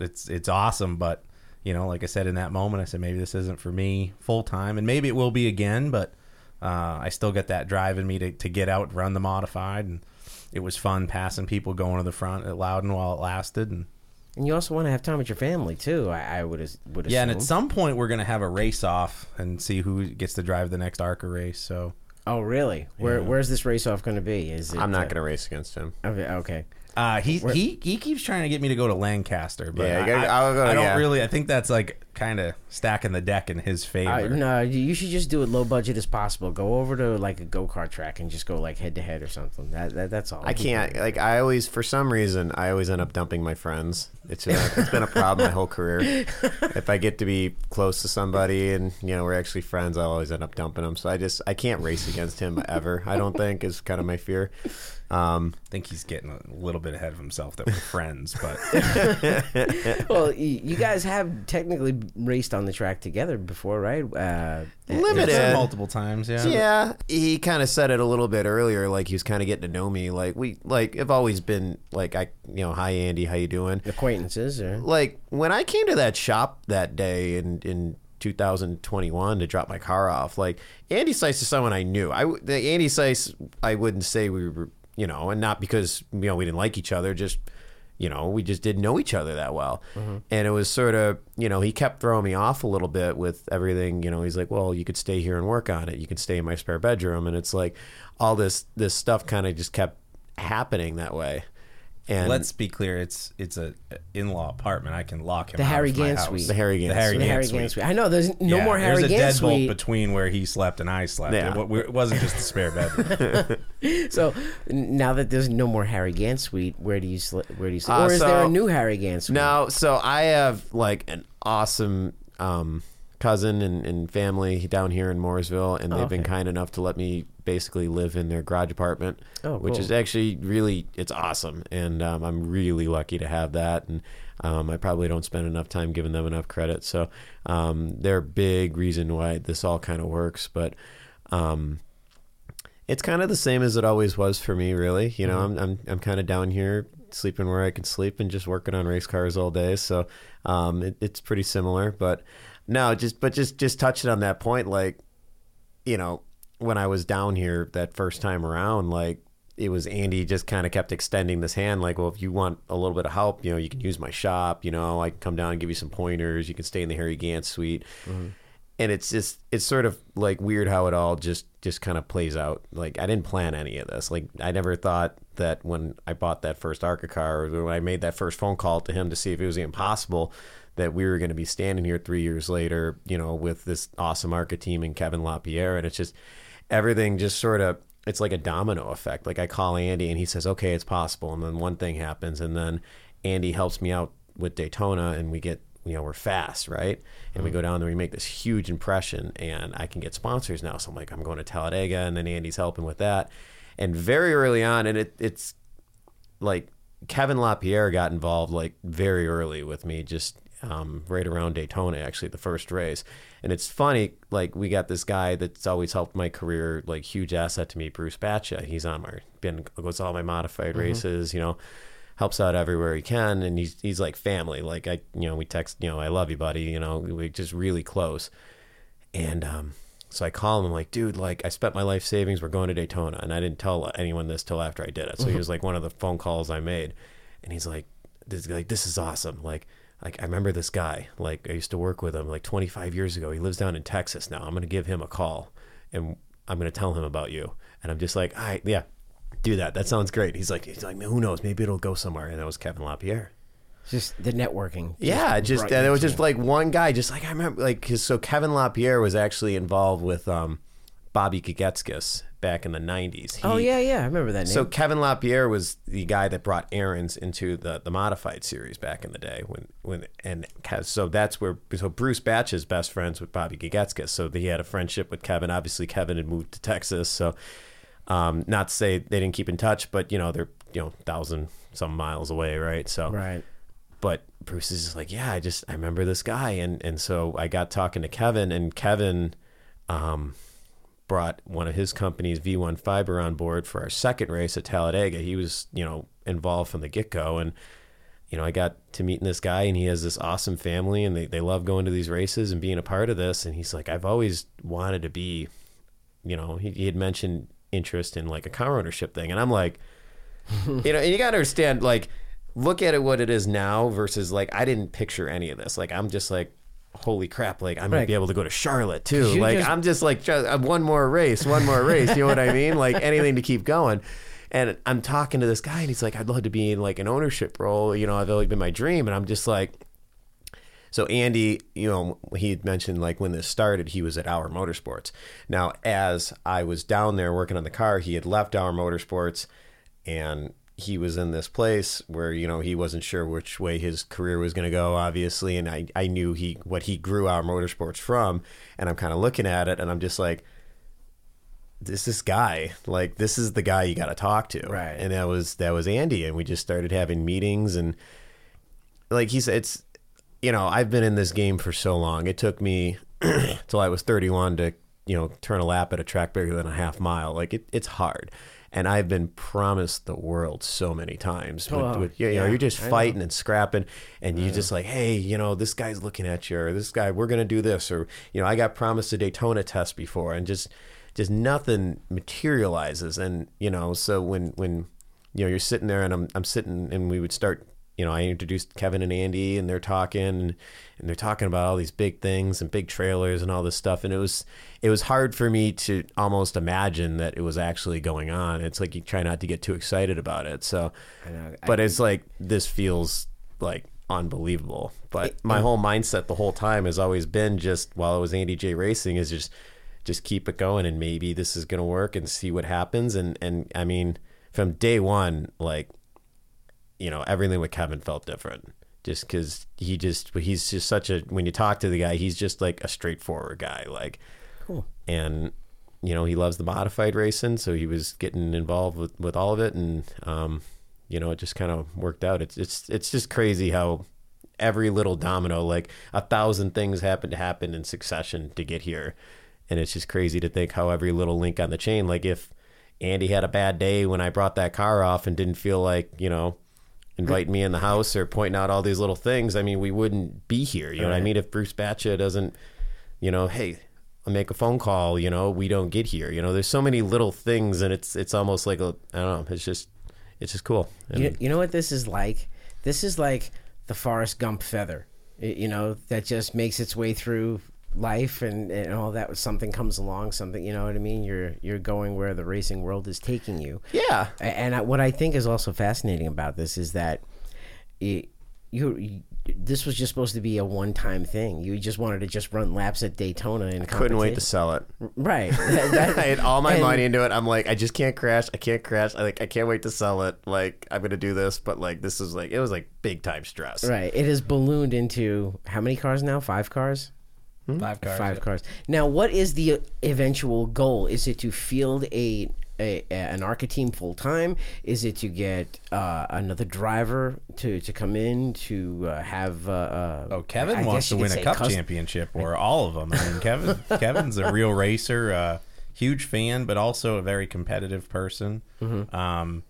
it's it's awesome, but you know, like I said in that moment, I said maybe this isn't for me full time, and maybe it will be again, but uh, I still get that drive in me to, to get out, run the modified, and it was fun passing people going to the front at Loudon while it lasted, and and you also want to have time with your family too. I, I would as- would assume. yeah, and at some point we're gonna have a race off and see who gets to drive the next ARCA race. So oh really? Where where's this race off going to be? Is it, I'm not uh, going to race against him. Okay, okay. Uh, he he he keeps trying to get me to go to Lancaster, but Yeah, you I, gotta- I, I'll go- I don't yeah. really. I think that's like kind of stacking the deck in his favor. Uh, no, you should just do it low budget as possible. Go over to like a go kart track and just go like head to head or something. That, that that's all. I can't like I always for some reason I always end up dumping my friends. It's uh, it's been a problem my whole career. If I get to be close to somebody and you know we're actually friends, I always end up dumping them. So I just I can't race against him ever. I don't think is kind of my fear. Um, I think he's getting a little bit ahead of himself that we're friends, but well, y- you guys have technically raced on the track together before, right? Uh, Limited. Yeah, Yeah. multiple times. Yeah. yeah, he kind of said it a little bit earlier. Like he was kind of getting to know me. Like we like have always been like I you know hi Andy, how you doing? acquaintances, or like when I came to that shop that day in in 2021 to drop my car off, like Andy Seuss is someone I knew. I w- the Andy Seuss, I wouldn't say we were, you know, and not because you know we didn't like each other, just you know we just didn't know each other that well, and it was sort of you know he kept throwing me off a little bit with everything. You know, he's like, well, you could stay here and work on it. You can stay in my spare bedroom, and it's like all this this stuff kind of just kept happening that way. And Let's be clear. It's it's a in-law apartment. I can lock him. The out Harry of my Gant house. suite. The Harry Gant The Harry suite. the Harry suite. Gant suite. I know there's no Yeah, more Harry Gant suite. There's a Gant deadbolt suite. between where he slept and I slept. Yeah. It, wa- it wasn't just the spare bedroom. So n- now that there's no more Harry Gant suite, where do you sleep? Where do you sleep? Uh, or is there a new Harry Gant suite? No, so I have like an awesome um, cousin and, and family down here in Mooresville, and they've been okay. kind enough to let me basically live in their garage apartment, Oh, which cool. is actually really it's awesome, and um, I'm really lucky to have that. And um, I probably don't spend enough time giving them enough credit, so um, they're a big reason why this all kind of works, but. Um, it's kind of the same as it always was for me, really. You know, I'm I'm I'm kind of down here sleeping where I can sleep and just working on race cars all day. So um, it, it's pretty similar. But no, just but just just touching on that point, like you know, when I was down here that first time around, like it was Andy just kind of kept extending this hand, like, well, if you want a little bit of help, you know, you can use my shop. You know, I can come down and give you some pointers. You can stay in the Harry Gant suite mm-hmm. and it's just it's sort of like weird how it all just just kind of plays out like i didn't plan any of this like i never thought that when i bought that first arca car or when i made that first phone call to him to see if it was impossible that we were going to be standing here three years later you know with this awesome arca team and kevin lapierre and it's just everything just sort of it's like a domino effect. Like i call andy and he says okay it's possible and then one thing happens and then andy helps me out with daytona and we get you know we're fast right? And we mm. go down there we make this huge impression and i can get sponsors now. So i'm like i'm going to talladega and then andy's helping with that. And very early on and it, it's like kevin lapierre got involved like very early with me just um, right around daytona actually the first race. And it's funny like we got this guy that's always helped my career like huge asset to me bruce batcha he's on my been goes to all my modified races you know helps out everywhere he can. And he's he's like family. Like i you know we text you know i love you buddy you know we're just really close. And um so i call him I'm like dude like i spent my life savings we're going to daytona. And i didn't tell anyone this till after i did it. So he was like one of the phone calls i made. And he's like this like this is awesome. Like like i remember this guy like i used to work with him like 25 years ago. He lives down in texas now. I'm going to give him a call and i'm going to tell him about you. And i'm just like all right yeah do that. That sounds great. He's like he's like who knows? Maybe it'll go somewhere. And that was kevin lapierre. Just the networking. yeah, just and it was just like one guy, just like I remember, like 'cause- so Kevin Lapierre was actually involved with um, Bobby Kagetskis back in the '90s. He- Oh yeah, yeah, I remember that name. So Kevin Lapierre was the guy that brought Aaron's into the the modified series back in the day when when and so that's where so Bruce Batch is best friends with Bobby Kagetskis. So he had a friendship with Kevin. Obviously, Kevin had moved to Texas, so um, not to say they didn't keep in touch, but you know they're you know thousand some miles away, right? So right. but Bruce is just like, yeah, I just I remember this guy, and and so I got talking to Kevin, and Kevin, um, brought one of his companies, V1 Fiber, on board for our second race at Talladega. He was you know involved from the get go, and you know I got to meeting this guy, and he has this awesome family, and they they love going to these races and being a part of this, and he's like, I've always wanted to be, you know, he, he had mentioned interest in like a car ownership thing, and I'm like you know, and you gotta understand, like, look at it what it is now versus like I didn't picture any of this. Like I'm just like, holy crap, like I'm gonna Right. be able to go to Charlotte too. Like just- I'm just like just, uh, one more race, one more race. You know what I mean? Like anything to keep going. And I'm talking to this guy, and he's like, I'd love to be in like an ownership role. You know, I've always been my dream, and I'm just like. So Andy, you know, he had mentioned like when this started, he was at Our Motorsports. Now, as I was down there working on the car, he had left Our Motorsports, and he was in this place where you know he wasn't sure which way his career was going to go obviously and I, I knew he what he grew our motorsports from and i'm kind of looking at it and i'm just like this this guy. Like this is the guy you got to talk to. Right. and that was that was andy and we just started having meetings and like he said it's you know i've been in this game for so long. It took me till i was 31 to you know turn a lap at a track bigger than a half mile. Like it, it's hard and i've been promised the world so many times with, Oh, with you know yeah, you're just I know. fighting and scrapping and you're just like hey you know this guy's looking at you or this guy we're gonna do this or you know i got promised a daytona test before and just just nothing materializes. And you know so when when you know you're sitting there and i'm, I'm sitting and we would start you know i introduced kevin and andy and they're talking and they're talking about all these big things and big trailers and all this stuff. And it was it was hard for me to almost imagine that it was actually going on. It's like you try not to get too excited about it. So I know. I- but it's like this feels like unbelievable. But my whole mindset the whole time has always been just while it was andy j racing is just just keep it going and maybe this is going to work and see what happens. And and i mean from day one like you know everything with kevin felt different. Just because he just he's just such a when you talk to the guy he's just like a straightforward guy like Cool. and you know he loves the modified racing so he was getting involved with, with all of it and um, you know it just kind of worked out. It's it's it's just crazy how every little domino like a thousand things happen to happen in succession to get here. And it's just crazy to think how every little link on the chain like if Andy had a bad day when I brought that car off and didn't feel like you know inviting me in the house or pointing out all these little things I mean we wouldn't be here you know what I mean if Bruce Batcha doesn't you know, hey, I'll make a phone call, you know, we don't get here. You know, there's so many little things and it's it's almost like a I don't know, it's just it's just cool. And You, you know what this is like? This is like the Forrest Gump feather, y- you know, that just makes its way through life and, and all that. Something comes along, something, you know what I mean? You're you're going where the racing world is taking you. yeah. And I, what I think is also fascinating about this is that it, you, you this was just supposed to be a one-time thing. You just wanted to just run laps at Daytona and Couldn't wait to sell it. right. That- that- I had all my and- money into it. I'm like, I just can't crash. I can't crash. I like I can't wait to sell it. Like I'm gonna do this, but like this is like it was like big time stress. Right. It has ballooned into how many cars now? Five cars. Five cars. Five yeah. cars. Now, what is the eventual goal? Is it to field a, a an ARCA team full time? Is it to get uh, another driver to, to come in to uh, have? Uh, uh, Oh, Kevin I wants to win a cup championship or all of them. I mean, Kevin Kevin's a real racer, uh, huge fan, but also a very competitive person. Mm-hmm. Um,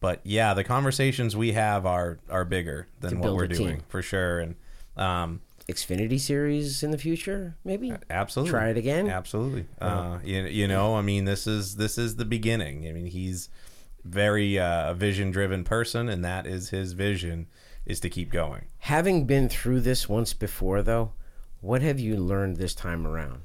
but yeah, the conversations we have are are bigger than what we're doing for sure. And um, Xfinity Series in the future, maybe. absolutely Try it again? Absolutely. Uh, you, you know, I mean, this is this is the beginning. I mean, he's very uh, a vision driven person, and that is his vision is to keep going. Having been through this once before, though, what have you learned this time around?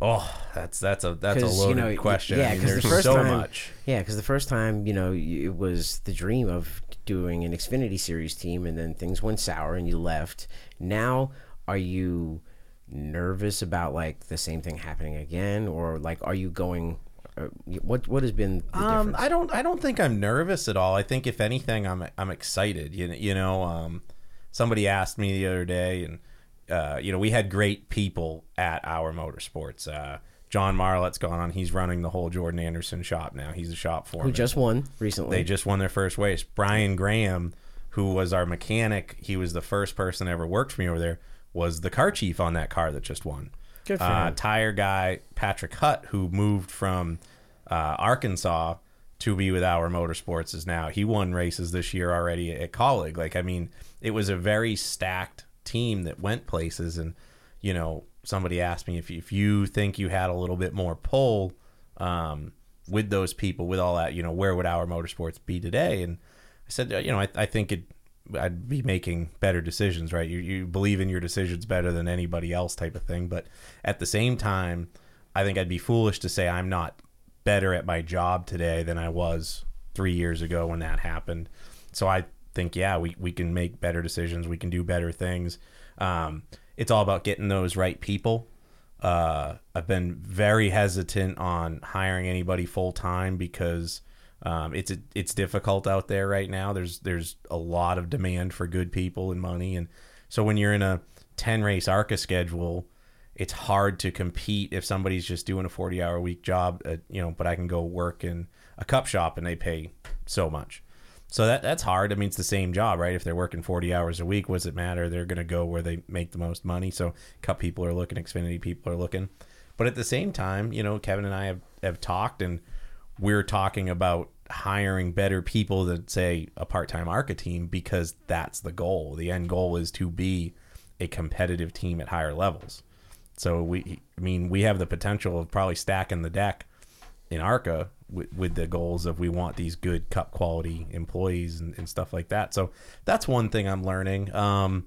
Oh, that's that's a that's a 'Cause, you loaded know, question. yeah, I mean, the first so time- much. Yeah, because the first time, you know, it was the dream of doing an Xfinity Series team, and then things went sour, and you left. Now, are you nervous about like the same thing happening again, or like, are you going? Uh, what what has been the Um, difference? I don't. I don't think I'm nervous at all. I think if anything, I'm I'm excited. You know, you know. Um, somebody asked me the other day, and uh, you know, we had great people at our motorsports. Uh, John Marlett's gone on. He's running the whole Jordan Anderson shop now. He's a shop foreman. Who just won recently? They just won their first race. Brian Graham, who was our mechanic, he was the first person that ever worked for me over there. Was the car chief on that car that just won? Good for uh, him. Tire guy Patrick Hutt, who moved from uh, Arkansas to be with our motorsports, is now he won races this year already at Kaulig. Like I mean, it was a very stacked team that went places, and you know, somebody asked me if if you think you had a little bit more pull um, with those people, with all that, you know, where would our motorsports be today? And I said, you know, I, I think it. I'd be making better decisions, right? You you believe in your decisions better than anybody else, type of thing. But at the same time, I think I'd be foolish to say I'm not better at my job today than I was three years ago when that happened. So I think, yeah, we, we can make better decisions. We can do better things. Um, it's all about getting those right people. Uh, I've been very hesitant on hiring anybody full time because um, it's it's difficult out there right now. There's there's a lot of demand for good people and money, and so when you're in a ten race ARCA schedule, it's hard to compete if somebody's just doing a 40 hour week job. At, you know, but I can go work in a cup shop and they pay so much. So that that's hard. I mean, it's the same job, right? If they're working 40 hours a week, what does it matter? They're going to go where they make the most money. So cup people are looking, Xfinity people are looking. But at the same time, you know, Kevin and I have, have talked and we're talking about hiring better people than say a part-time ARCA team because that's the goal. The end goal is to be a competitive team at higher levels. So we, I mean, we have the potential of probably stacking the deck in ARCA with, with the goals of we want these good cup quality employees and, and stuff like that. So that's one thing I'm learning. Um,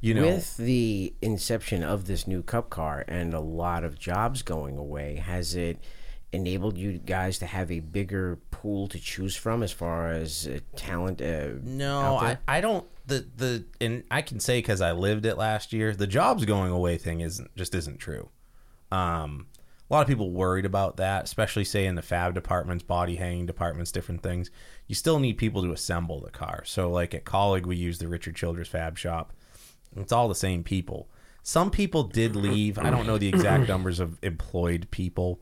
you know, With the inception of this new cup car and a lot of jobs going away, has it enabled you guys to have a bigger pool to choose from as far as uh, talent? Uh, No, I. I don't the the and I can say because I lived it last year. The jobs going away thing isn't just isn't true. Um, a lot of people worried about that, especially say in the fab departments, body hanging departments, different things. You still need people to assemble the car. So like at Kaulig, we use the Richard Childress Fab Shop. It's all the same people. Some people did leave. I don't know the exact numbers of employed people,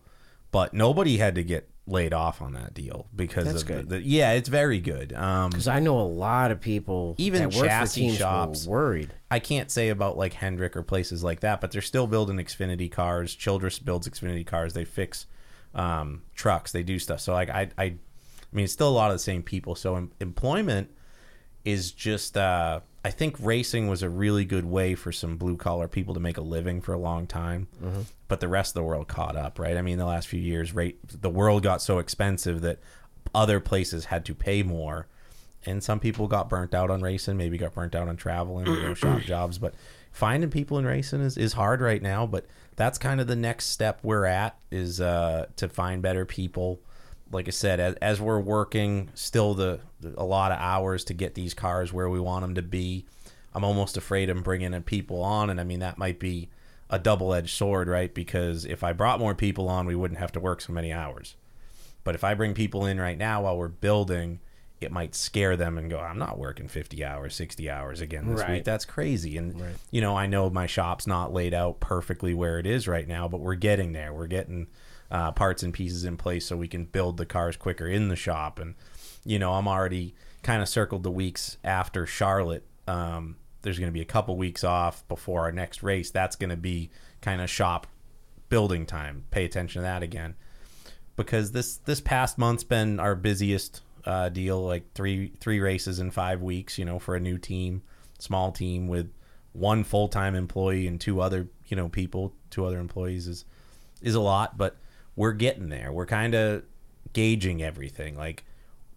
but nobody had to get laid off on that deal because That's of good. The, the yeah, it's very good. Um, Because I know a lot of people Even that work for chassis teams shops. were worried. I can't say about like Hendrick or places like that, but they're still building Xfinity cars. Childress builds Xfinity cars. They fix um, trucks. They do stuff. So like I, I, I mean, it's still a lot of the same people. So em- employment is just. Uh, I think racing was a really good way for some blue collar people to make a living for a long time, but the rest of the world caught up, right? I mean, the last few years, rate the world got so expensive that other places had to pay more. And some people got burnt out on racing maybe got burnt out on traveling you know, shop jobs. But finding people in racing is, is hard right now. But that's kind of the next step we're at is uh, to find better people like i said as, as we're working still the, the a lot of hours to get these cars where we want them to be i'm almost afraid of bringing in people on and i mean that might be a double-edged sword right because if i brought more people on we wouldn't have to work so many hours but if I bring people in right now while we're building, it might scare them and go, I'm not working 50 hours, 60 hours again this Right. week. That's crazy. And, you know, I know my shop's not laid out perfectly where it is right now, but we're getting there. We're getting uh, parts and pieces in place so we can build the cars quicker in the shop. And, you know, I'm already kind of circled the weeks after Charlotte. Um, there's going to be a couple weeks off before our next race. That's going to be kind of shop building time. Pay attention to that again because this this past month's been our busiest uh, deal, like three three races in five weeks. You know, for a new team, small team with one full time employee and two other you know people, two other employees is is a lot, but we're getting there. We're kind of gauging everything. Like,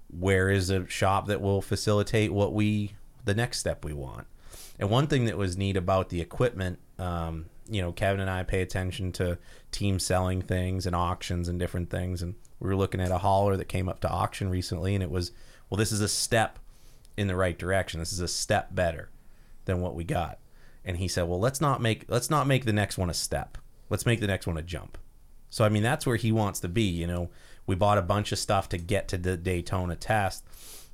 where is a shop that will facilitate what we the next step we want? And one thing that was neat about the equipment, um, you know, Kevin and I pay attention to team selling things and auctions and different things. And we were looking at a hauler that came up to auction recently, and it was, well, this is a step in the right direction. This is a step better than what we got. And he said, well, let's not make let's not make the next one a step. Let's make the next one a jump. So I mean, that's where he wants to be. You know, we bought a bunch of stuff to get to the Daytona test.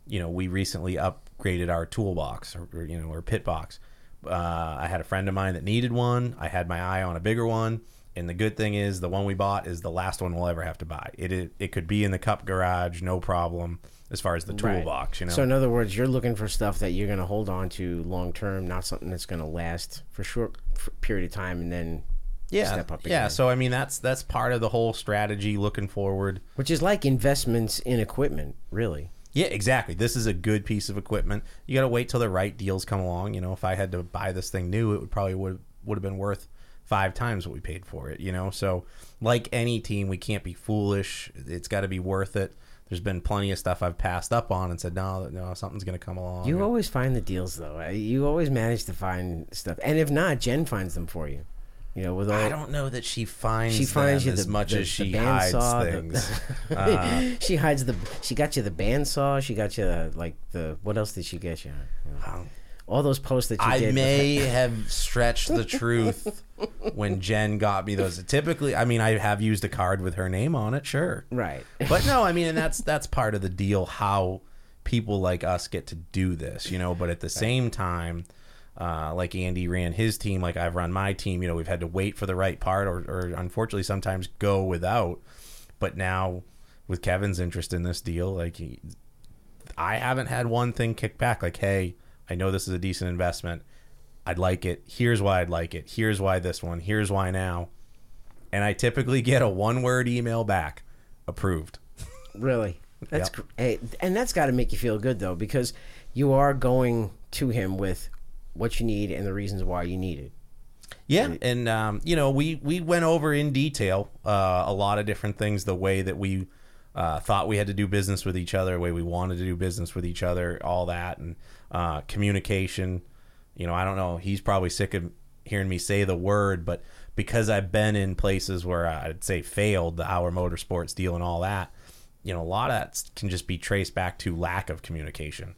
You know, we recently upgraded our toolbox or, or you know our pit box. Uh, I had a friend of mine that needed one. I had my eye on a bigger one. And the good thing is, the one we bought is the last one we'll ever have to buy. It it, it could be in the cup garage, no problem, as far as the Right. toolbox. You know, So in other words, you're looking for stuff that you're going to hold on to long term, not something that's going to last for a short period of time and then yeah, step up yeah. So I mean, that's that's part of the whole strategy looking forward. which is like investments in equipment, really. Yeah, exactly. This is a good piece of equipment. You got to wait till the right deals come along. You know, if I had to buy this thing new, it would probably would would have been worth five times what we paid for it. You know, so like any team, we can't be foolish. It's got to be worth it. There's been plenty of stuff I've passed up on and said, no, no, something's going to come along. You always find the deals though. You always manage to find stuff, and if not, Jen finds them for you. You know, with all I don't know that she finds she finds you as the, much the- as she hides the- things. Uh, she hides the. She got you the bandsaw. She got you like the. What else did she get you? Um, all those posts that you I did. may have stretched the truth when Jen got me those. Typically, I mean, I have used a card with her name on it, sure. right. But no, I mean, and that's that's part of the deal how people like us get to do this, you know. But at the same time, uh, like Andy ran his team, like I've run my team. You know, we've had to wait for the right part, or, or unfortunately, sometimes go without. But now, with Kevin's interest in this deal, like he, I haven't had one thing kick back. Like, hey, I know this is a decent investment. I'd like it. Here's why I'd like it. Here's why this one. Here's why now. And I typically get a one word email back approved. Really? That's Yep. gr hey, and that's got to make you feel good though because you are going to him with what you need and the reasons why you need it. Yeah, and um, you know, we we went over in detail uh, a lot of different things, the way that we uh, thought we had to do business with each other, the way we wanted to do business with each other, all that, and uh, communication. You know, I don't know. He's probably sick of hearing me say the word, but because I've been in places where I'd say failed, the Our Motorsports deal and all that, you know, a lot of that can just be traced back to lack of communication.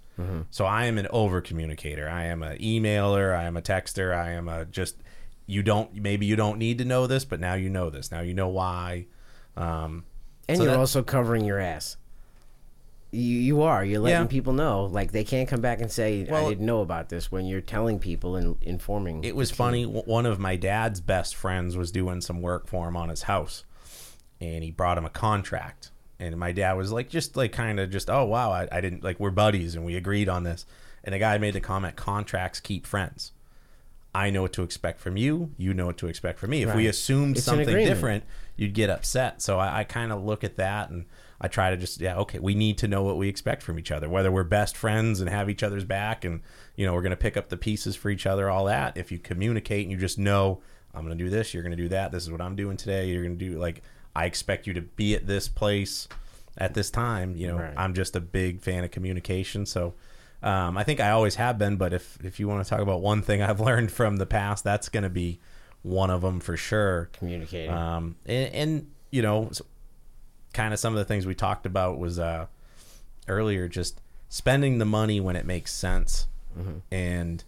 So I am an over communicator. I am an emailer. I am a texter. I am a just you don't maybe you don't need to know this, but now you know this. Now you know why. Um, And So you're that- also covering your ass. You, you are. You're letting Yeah. people know. Like they can't come back and say, Well- "I didn't know about this." When you're telling people and informing. it was funny. One of my dad's best friends was doing some work for him on his house, and he brought him a contract. And my dad was like, just like kind of just, oh wow, I, I didn't like we're buddies and we agreed on this. And the guy made the comment, contracts keep friends. I know what to expect from you. You know what to expect from me. If we assumed It's something different, you'd get upset. So I, I kind of look at that and I try to just, yeah, okay, we need to know what we expect from each other, whether we're best friends and have each other's back and, you know, we're going to pick up the pieces for each other, all that. If you communicate and you just know, I'm going to do this, you're going to do that, this is what I'm doing today, you're going to do, like, I expect you to be at this place at this time. You know, Right. I'm just a big fan of communication. So, um, I think I always have been, but if if you want to talk about one thing I've learned from the past, that's going to be one of them for sure. communicating. Um, and, and you know, kind of some of the things we talked about was uh, earlier, just spending the money when it makes sense, and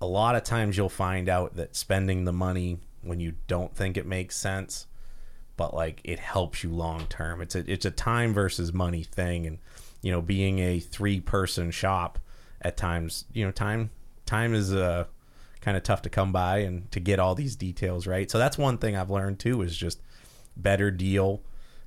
a lot of times you'll find out that spending the money when you don't think it makes sense, but like it helps you long term. It's a it's a time versus money thing, and you know, being a three person shop at times, you know, time time is uh kind of tough to come by and to get all these details right. So that's one thing I've learned too is just better deal.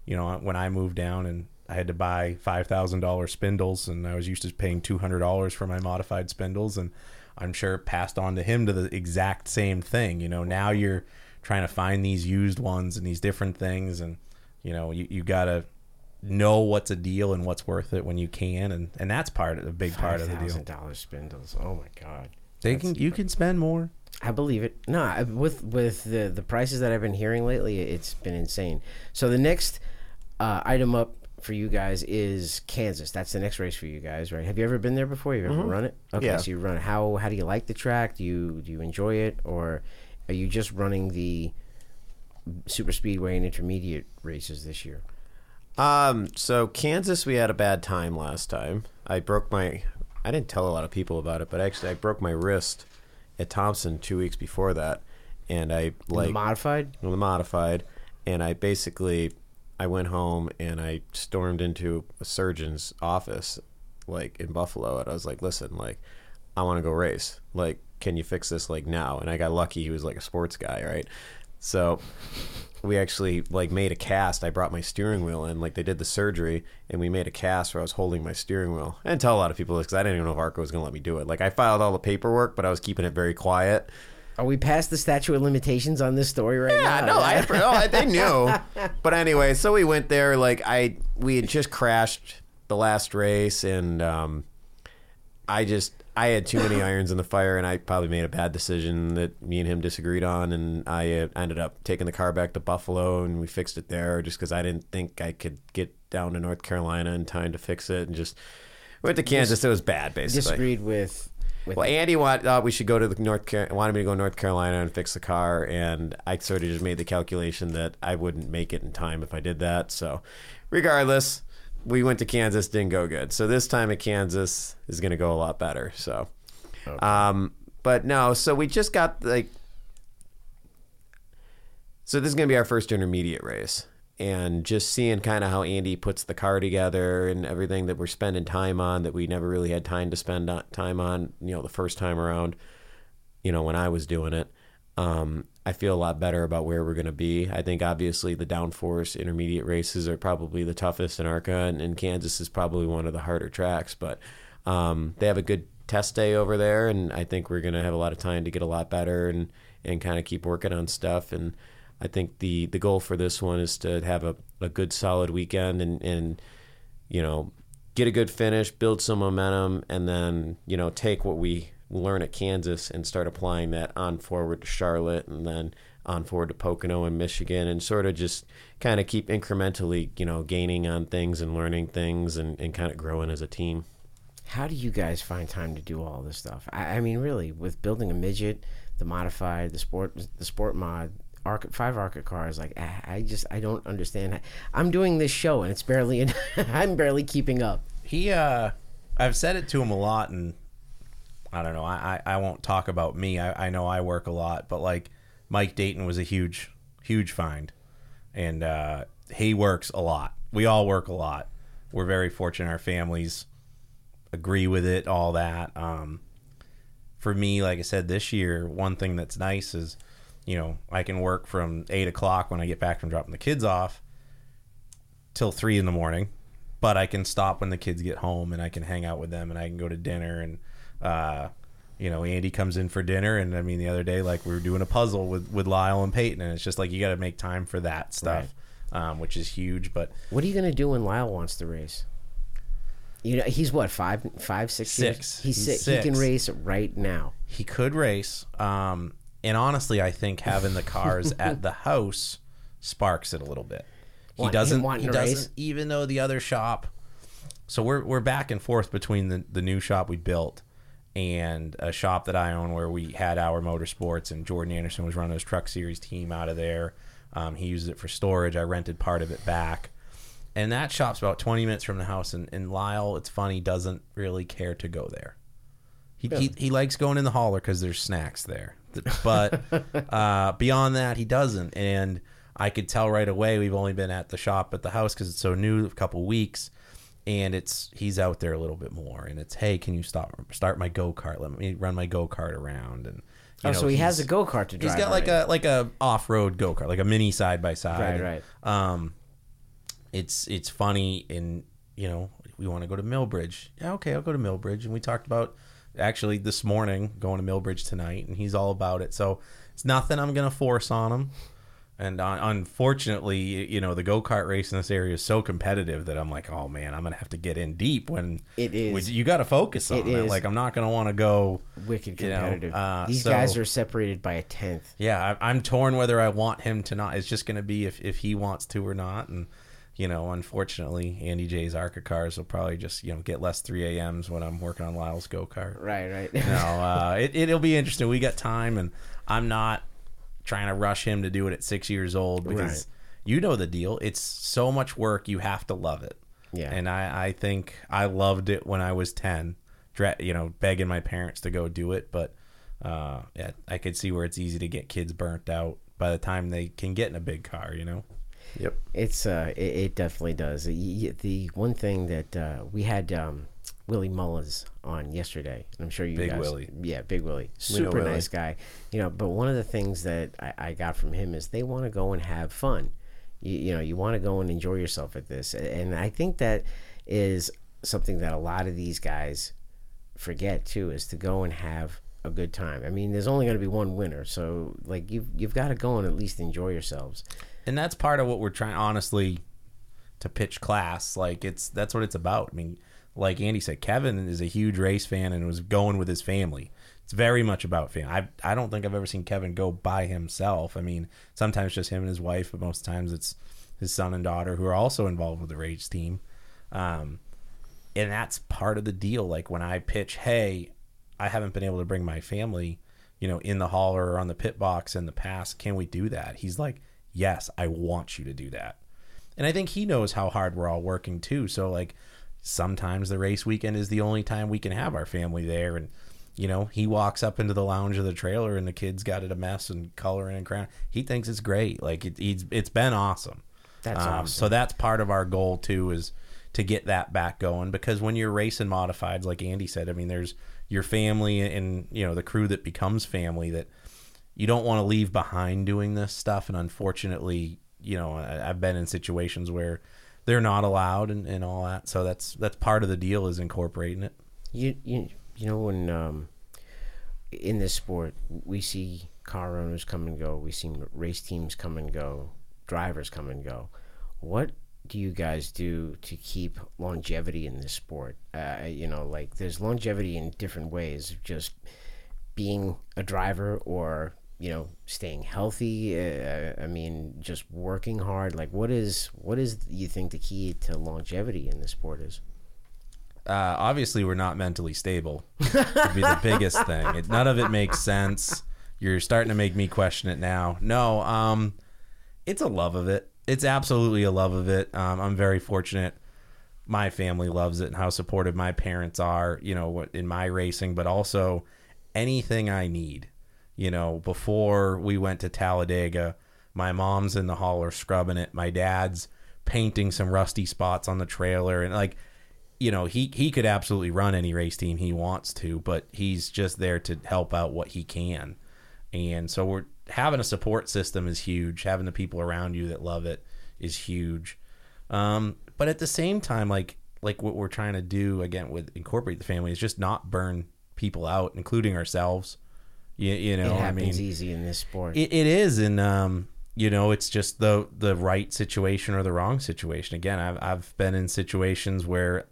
You know, when I moved down and I had to buy five thousand dollars spindles, and I was used to paying two hundred dollars for my modified spindles, and I'm sure passed on to him to the exact same thing. You know, now you're trying to find these used ones and these different things, and you know, you, you gotta know what's a deal and what's worth it when you can, and and that's part of the big part of the deal. thousand dollar spindles. Oh my god. They can you can spend more. I believe it. No, I- with with the the prices that I've been hearing lately, it's been insane. So the next uh, item up for you guys is Kansas. That's the next race for you guys, right? Have you ever been there before? You've ever run it? Okay, Yeah. so you run it. How how do you like the track? Do you do you enjoy it, or are you just running the super speedway and intermediate races this year? Um, so Kansas, we had a bad time last time. I broke my. I didn't tell a lot of people about it, but actually, I broke my wrist at Thompson two weeks before that, and I like Modified? on the modified, and I basically I went home and I stormed into a surgeon's office, like in Buffalo, and I was like, "Listen, like, I want to go race. Like, can you fix this like now?" And I got lucky; he was like a sports guy, right? So we actually like made a cast. I brought my steering wheel in, like they did the surgery, and we made a cast where I was holding my steering wheel. And tell a lot of people this because I didn't even know if ARCA was going to let me do it. Like I filed all the paperwork, but I was keeping it very quiet. Are we past the statute of limitations on this story right Yeah, now? no, I, no, I they knew. But anyway, so we went there. Like I, we had just crashed the last race, and um, I just I had too many irons in the fire, and I probably made a bad decision that me and him disagreed on, and I uh, ended up taking the car back to Buffalo, and we fixed it there just because I didn't think I could get down to North Carolina in time to fix it, and just went to Kansas. It was bad, basically. disagreed with. with Well, Andy want, thought we should go to the North Car- wanted me to go to North Carolina and fix the car, and I sort of just made the calculation that I wouldn't make it in time if I did that. So, regardless, we went to Kansas, didn't go good. So this time at Kansas is going to go a lot better. So, um, but no, so we just got like, so this is going to be our first intermediate race. And just seeing kind of how Andy puts the car together and everything that we're spending time on that we never really had time to spend on- time on, you know, the first time around, you know, when I was doing it. Um, I feel a lot better about where we're going to be. I think obviously the downforce intermediate races are probably the toughest in ARCA, and, and Kansas is probably one of the harder tracks. But um, they have a good test day over there, and I think we're going to have a lot of time to get a lot better and, and kind of keep working on stuff. And I think the, the goal for this one is to have a, a good solid weekend and, and you know get a good finish, build some momentum, and then you know take what we learn at Kansas and start applying that on forward to Charlotte and then on forward to Pocono and Michigan and sort of just kind of keep incrementally, you know, gaining on things and learning things and, and kind of growing as a team. How do you guys find time to do all this stuff? I, I mean, really, with building a midget, the modified, the sport, the sport mod, arc, five arca cars, like I, I just I don't understand. How, I'm doing this show and it's barely, I'm barely keeping up. He, uh, I've said it to him a lot, and I don't know. I, I, I won't talk about me. I, I know I work a lot, but like Mike Dayton was a huge, huge find, and uh, he works a lot. We all work a lot. We're very fortunate. Our families agree with it. All that. Um, for me, like I said, this year, one thing that's nice is, you know, I can work from eight o'clock when I get back from dropping the kids off till three in the morning, but I can stop when the kids get home and I can hang out with them and I can go to dinner and, uh, you know, Andy comes in for dinner and I mean the other day like we were doing a puzzle with with Lyle and Peyton and it's just like you got to make time for that stuff, um, which is huge. But What are you gonna do when Lyle wants to race? You know, he's what five, five, six, Six. He's, He's six. He can race right now. he could race. Um, and honestly, I think having the cars at the house sparks it a little bit. He Want- doesn't. He to doesn't. race? Even though the other shop. So we're we're back and forth between the the new shop we built and a shop that I own where we had our motorsports and Jordan Anderson was running his truck series team out of there. Um, he used it for storage. I rented part of it back. And that shop's about 20 minutes from the house. And, and Lyle, it's funny, doesn't really care to go there. He, he, he likes going in the hauler because there's snacks there. But uh, beyond that, he doesn't. And I could tell right away we've only been at the shop at the house because it's so new, a couple weeks. And it's he's out there a little bit more. And it's hey, can you stop start my go kart? Let me run my go kart around. And Oh, know, so he has a go kart to drive. He's got like a like a off road go kart, like a mini side by side. Right, right. Um, it's it's funny, and you know we want to go to Millbridge. Yeah, okay, I'll go to Millbridge, and we talked about actually this morning going to Millbridge tonight, and he's all about it. So it's nothing I'm gonna force on him. And uh, unfortunately, you know, the go kart race in this area is so competitive that I'm like, oh man, I'm gonna have to get in deep when It is. when you got to focus on It it. Like I'm not gonna want to go wicked you know, competitive. uh, These so- guys are separated by a tenth. yeah, I, I'm torn whether I want him to not. It's just going to be if, if he wants to or not. And, you know, unfortunately, Andy J's ARCA cars will probably just, you know, get less 3 a.m.s when I'm working on Lyle's go kart. Right, right. No, uh, it, it'll be interesting. We got time, and I'm not trying to rush him to do it at six years old because Right. you know the deal. It's so much work. You have to love it. Yeah. And I, I think I loved it when I was 10, you know, begging my parents to go do it. But uh, yeah, I could see where it's easy to get kids burnt out by the time they can get in a big car, you know? Yep. It's uh, it, it definitely does. The one thing that uh, we had um, Willie Mullins on yesterday, and I'm sure you Big guys, Willie. yeah, Big Willie, super nice guy. You know, but one of the things that I, I got from him is they want to go and have fun. You, you know, you want to go and enjoy yourself at this, and I think that is something that a lot of these guys forget too, is to go and have a good time. I mean, there's only going to be one winner, so like you've you've got to go and at least enjoy yourselves. and that's part of what we're trying honestly to pitch class like it's that's what it's about i mean like andy said kevin is a huge race fan and was going with his family. It's very much about family i, I don't think i've ever seen kevin go by himself. I mean sometimes just him and his wife but most times it's his son and daughter who are also involved with the race team. Um, and that's part of the deal. Like when i pitch hey i haven't been able to bring my family you know in the hauler or on the pit box in the past can we do that? He's like yes i want you to do that. And I think he knows how hard we're all working too. So like sometimes the race weekend is the only time we can have our family there and you know, he walks up into the lounge of the trailer and the kids got it a mess and coloring and crayon. He thinks it's great. Like it, he's, it's been awesome. That's Um, awesome. So that's part of our goal too is to get that back going because when you're racing modifieds, like Andy said, I mean, there's your family and you know the crew that becomes family that you don't want to leave behind doing this stuff. And unfortunately, you know, I, I've been in situations where they're not allowed and, and all that. So that's that's part of the deal is incorporating it. You you you know when um, in this sport we see car owners come and go, we see race teams come and go, drivers come and go. What do you guys do to keep longevity in this sport? Uh, you know, like there's longevity in different ways, just being a driver or you know staying healthy. Uh, I mean, just working hard. Like, what is what is you think the key to longevity in the sport is? uh, obviously we're not mentally stable would be the biggest thing it, none of it makes sense you're starting to make me question it now no um it's a love of it it's absolutely a love of it um, i'm very fortunate my family loves it and how supportive my parents are you know what- in my racing but also anything i need you know before we went to talladega my mom's in the hauler scrubbing it. My dad's painting some rusty spots on the trailer. And like you know he he could absolutely run any race team he wants to but he's just there to help out what he can. And so we're having a support system is huge. Having the people around you that love it is huge. Um, but at the same time like like what we're trying to do again with incorporate the family is just not burn people out including ourselves you, you know it i mean happens easy in this sport. it, it is, and um, you know, it's just the the right situation or the wrong situation. Again, I've I've been in situations where,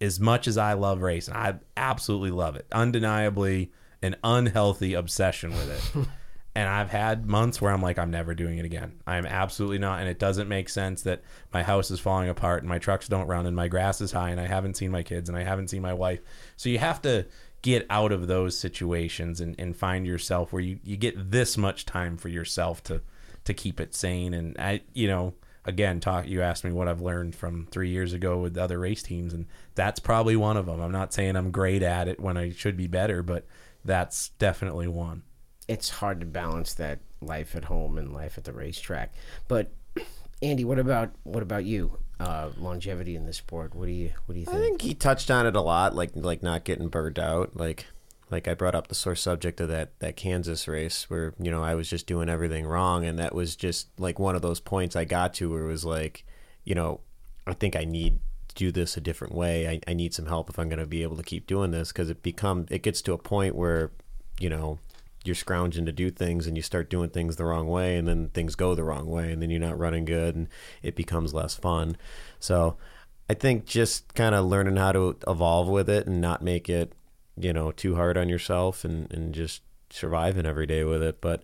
as much as I love racing, I absolutely love it, undeniably an unhealthy obsession with it. and I've had months where I'm like, I'm never doing it again. I'm absolutely not, and it doesn't make sense that my house is falling apart and my trucks don't run and my grass is high and I haven't seen my kids and I haven't seen my wife. So you have to get out of those situations and, and find yourself where you, you get this much time for yourself to to keep it sane and I you know again talk you asked me what I've learned from 3 years ago with other race teams and that's probably one of them. I'm not saying I'm great at it when I should be better, but that's definitely one. it's hard to balance that life at home and life at the racetrack. But Andy, what about what about you? Uh, longevity in the sport. What do you what do you think? I think? he touched on it a lot, like like not getting burned out. Like like I brought up the sore subject of that that Kansas race where you know I was just doing everything wrong, and that was just like one of those points I got to where it was like, you know, I think I need to do this a different way. I, I need some help if I'm going to be able to keep doing this because it become it gets to a point where you know you're scrounging to do things and you start doing things the wrong way and then things go the wrong way and then you're not running good and it becomes less fun. So i think just kind of learning how to evolve with it and not make it you know too hard on yourself and, and just surviving every day with it. But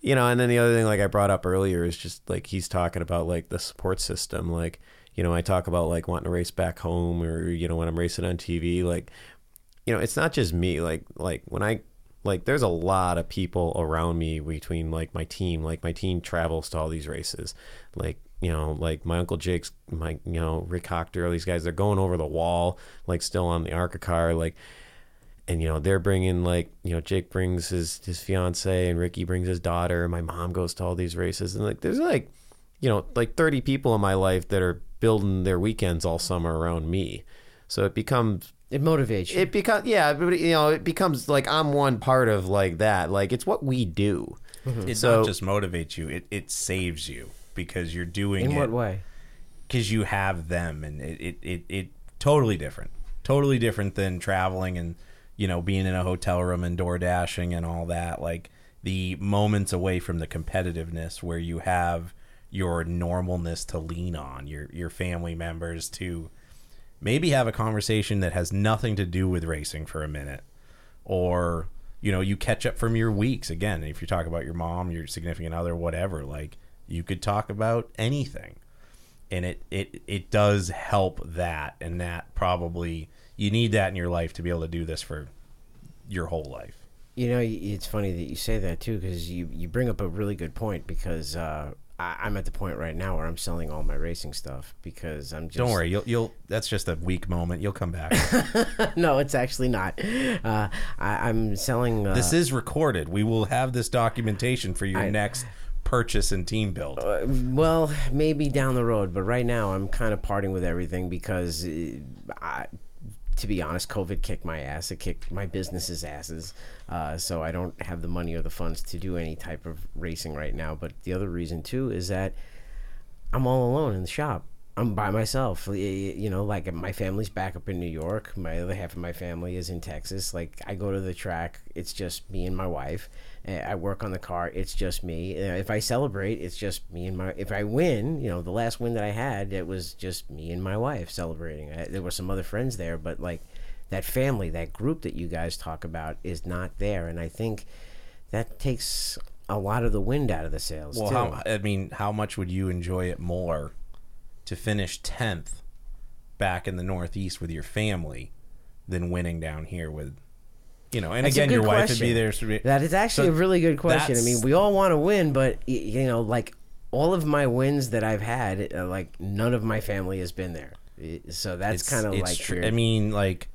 you know and then the other thing like i brought up earlier is just like he's talking about like the support system. Like you know i talk about like wanting to race back home or you know when i'm racing on tv like you know it's not just me. Like like when i like there's a lot of people around me between like my team like my team travels to all these races. Like you know like my uncle jake's my you know rick Hochter, all these guys they're going over the wall like still on the arca car like and you know they're bringing like you know jake brings his his fiance and ricky brings his daughter my mom goes to all these races and like there's like you know like 30 people in my life that are building their weekends all summer around me. So it becomes It motivates you. it becomes yeah but you know it becomes like i'm one part of like that like it's what we do mm-hmm. It So- not just motivates you; it, it saves you because you're doing in it what way? because you have them, and it, it, it, it totally different, totally different than traveling and you know being in a hotel room and door dashing and all that. Like the moments away from the competitiveness where you have your normalness to lean on, your your family members to maybe have a conversation that has nothing to do with racing for a minute. Or you know you catch up from your weeks. Again if you talk about your mom your significant other whatever like you could talk about anything. And it it it does help that. And that probably you need that in your life to be able to do this for your whole life. You know, it's funny that you say that too, because you you bring up a really good point. Because uh, I, I'm at the point right now where I'm selling all my racing stuff because I'm just. Don't worry, you'll you'll. That's just a weak moment. You'll come back. no, it's actually not. Uh, I, I'm selling. Uh, this is recorded. We will have this documentation for your I- next purchase and team build. Uh, well, maybe down the road, but right now I'm kind of parting with everything because, uh, I, to be honest, COVID kicked my ass. It kicked my business's asses. Uh, so I don't have the money or the funds to do any type of racing right now. But the other reason too is that I'm all alone in the shop. I'm by myself. You know, like my family's back up in New York. My other half of my family is in Texas. Like I go to the track, it's just me and my wife. I work on the car, it's just me. If I celebrate, it's just me and my. If I win, you know, the last win that I had, it was just me and my wife celebrating. I, there were some other friends there, but like that family, that group that you guys talk about, is not there, and I think that takes a lot of the wind out of the sails. Well, how, I mean, how much would you enjoy it more to finish tenth back in the Northeast with your family than winning down here with, you know? And That's again, your wife would be there. so- That is actually So a really good question. I mean, we all want to win, but you know, like all of my wins that I've had, uh, like none of my family has been there. So that's kind of like true. I mean, like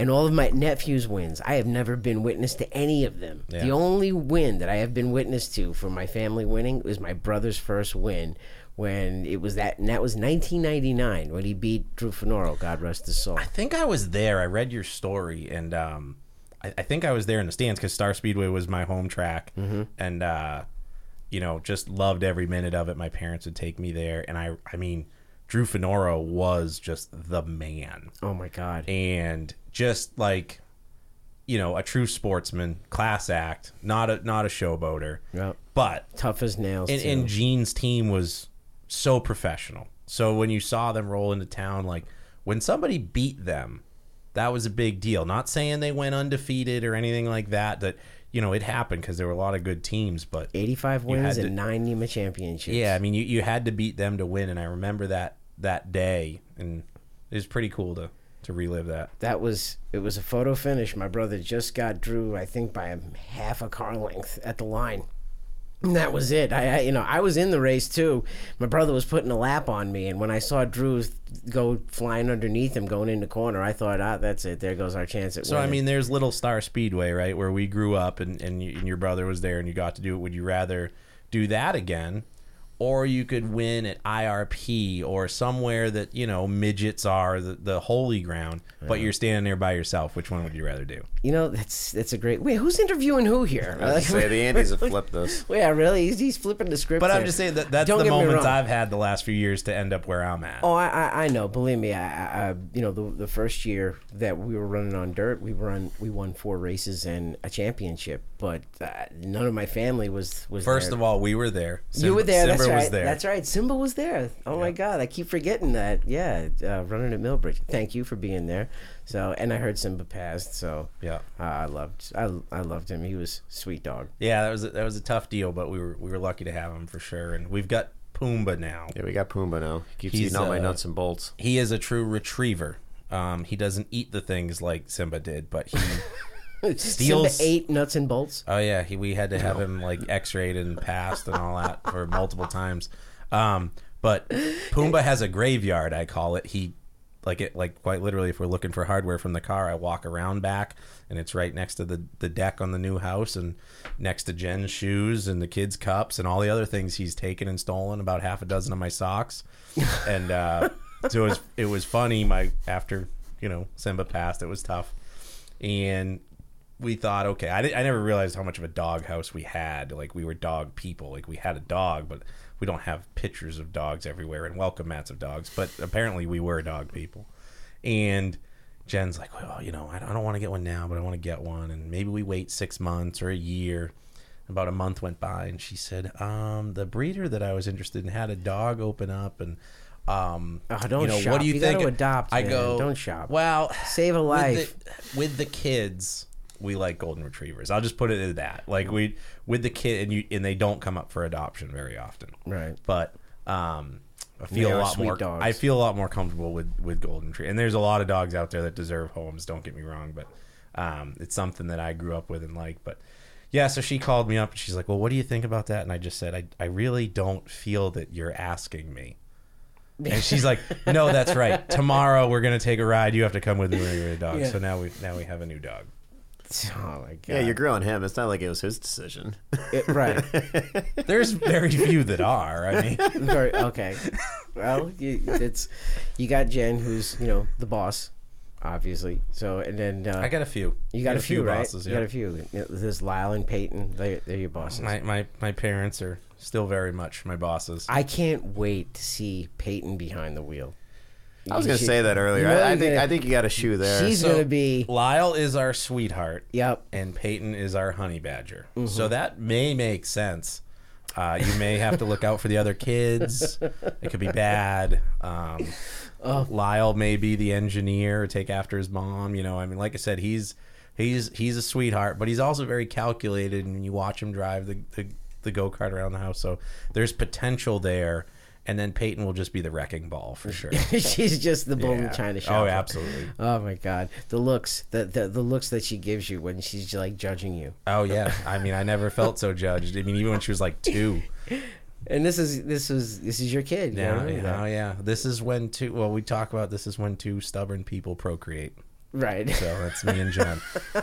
and all of my nephews' wins, I have never been witness to any of them. Yeah. The only win that I have been witness to for my family winning was my brother's first win when it was that, and that was 1999 when he beat Drew Fenoro. God rest his soul. I think I was there. I read your story, and um, I, I think I was there in the stands because Star Speedway was my home track, Mm-hmm. and uh, you know, just loved every minute of it. My parents would take me there, and I, I mean, Drew Fornoro was just the man, Oh my God. and just like, you know, a true sportsman, class act, not a not a showboater, Yep. but Tough as nails. and, and Gene's team was so professional. So when you saw them roll into town, like when somebody beat them, that was a big deal. Not saying they went undefeated or anything like that. That you know it happened because there were a lot of good teams, but 85 wins to- and nine NEMA championships. yeah, I mean you, you had to beat them to win, and I remember that that day, and it was pretty cool to to relive that. that was it was a photo finish. My brother just got Drew, I think, by a half a car length at the line. And that was it. I, I, you know, I was in the race too. My brother was putting a lap on me, and when I saw Drew go flying underneath him, going in the corner, I thought, ah, that's it. There goes our chance at So I mean, there's Little Star Speedway, right, where we grew up, and and, you, and your brother was there, and you got to do it. Would you rather do that again, or you could win at IRP or somewhere that you know midgets are the, the holy ground, but you're standing there by yourself? Which one would you rather do? you know, that's that's a great. Wait, who's interviewing who here? I was say the Andys have flipped this. yeah, really? He's, he's flipping the script. But I'm just saying that that's Don't the moments. I've had the last few years to end up where I'm at. Oh, I, I, I know. Believe me, I, I, I- you know, the the first year that we were running on dirt, we run we won four races and a championship. But uh, none of my family was was. First there. of all, we were there. you were there. Simba that's right. was there. That's right. Simba was there. Oh my God, I keep forgetting that. Yeah, uh, running at Millbridge. Thank you for being there. So, and I heard Simba passed. So, Yeah. uh, I loved I, I loved him. He was sweet dog. Yeah, that was a, that was a tough deal, but we were we were lucky to have him for sure. And we've got Pumbaa now. Yeah, we got Pumbaa now. He keeps He's, eating all my uh, nuts and bolts. He is a true retriever. Um, he doesn't eat the things like Simba did, but he. Steals- Simba ate nuts and bolts. oh yeah, he, we had to have him like X-rayed and passed and all that for multiple times. Um, but Pumbaa has a graveyard, I call it. He like it like quite literally. If we're looking for hardware from the car, I walk around back, and it's right next to the the deck on the new house, and next to Jen's shoes and the kids' cups and all the other things he's taken and stolen. About half a dozen of my socks, and uh, so it was it was funny. My after you know Simba passed, it was tough, and we thought, okay, I, I never realized how much of a dog house we had. Like we were dog people. Like we had a dog, but we don't have pictures of dogs everywhere and welcome mats of dogs. But apparently we were dog people. And Jen's like, well, you know, I don't, I don't want to get one now, but I want to get one. And maybe we wait six months or a year. About a month went by, and she said, um, the breeder that I was interested in had a dog open up, and um, Oh, don't you know, shop. what do you, You think? gotta adopt, I man. go, Don't shop. Well, Save a with life. the, with the kids we like golden retrievers i'll just put it at that like we with the kid and you and they don't come up for adoption very often Right. but um i feel a lot more dogs. i feel a lot more comfortable with with golden retrievers and there's a lot of dogs out there that deserve homes don't get me wrong but um it's something that i grew up with and like but yeah, so she called me up and she's like, "Well, what do you think about that?" And I just said, "I I really don't feel that you're asking me." And she's like, "No, that's right. Tomorrow we're gonna take a ride. You have to come with me when you're a dog." Yeah. So now we now we have a new dog. Oh my god. Yeah, you're grilling him. It's not like it was his decision. It- right. There's very few that are. I mean, Very okay. Well, you, it's you got Jen, who's you know the boss, obviously. So and then uh, I got a few. you got a few, right? bosses. You Yeah. got a few. There's Lyle and Peyton. They they're your bosses. My my my parents are still very much my bosses. I can't wait to see Peyton behind the wheel. I was gonna She- say that earlier. you know I, I think gonna- I think you got a shoe there. She's So- gonna be. Lyle is our sweetheart. Yep. and Peyton is our honey badger. Mm-hmm. So that may make sense. Uh, you may have to look out for the other kids. It could be bad. Um, Oh. Lyle may be the engineer, take after his mom. You know, I mean, like I said, he's he's he's a sweetheart, but he's also very calculated. And you watch him drive the the, the go kart around the house, so there's potential there. And then Peyton will just be the wrecking ball for sure. She's just the bull in Yeah. china shop. Oh, absolutely. Oh my god, the looks, the, the the looks that she gives you when she's like judging you. Oh yeah. I mean, I never felt so judged. I mean, even when she was like two. And this is this is this is your kid. you Yeah, know yeah, oh, yeah. This is when two. Well, we talk about this is when two stubborn people procreate. Right. So that's me and Jen.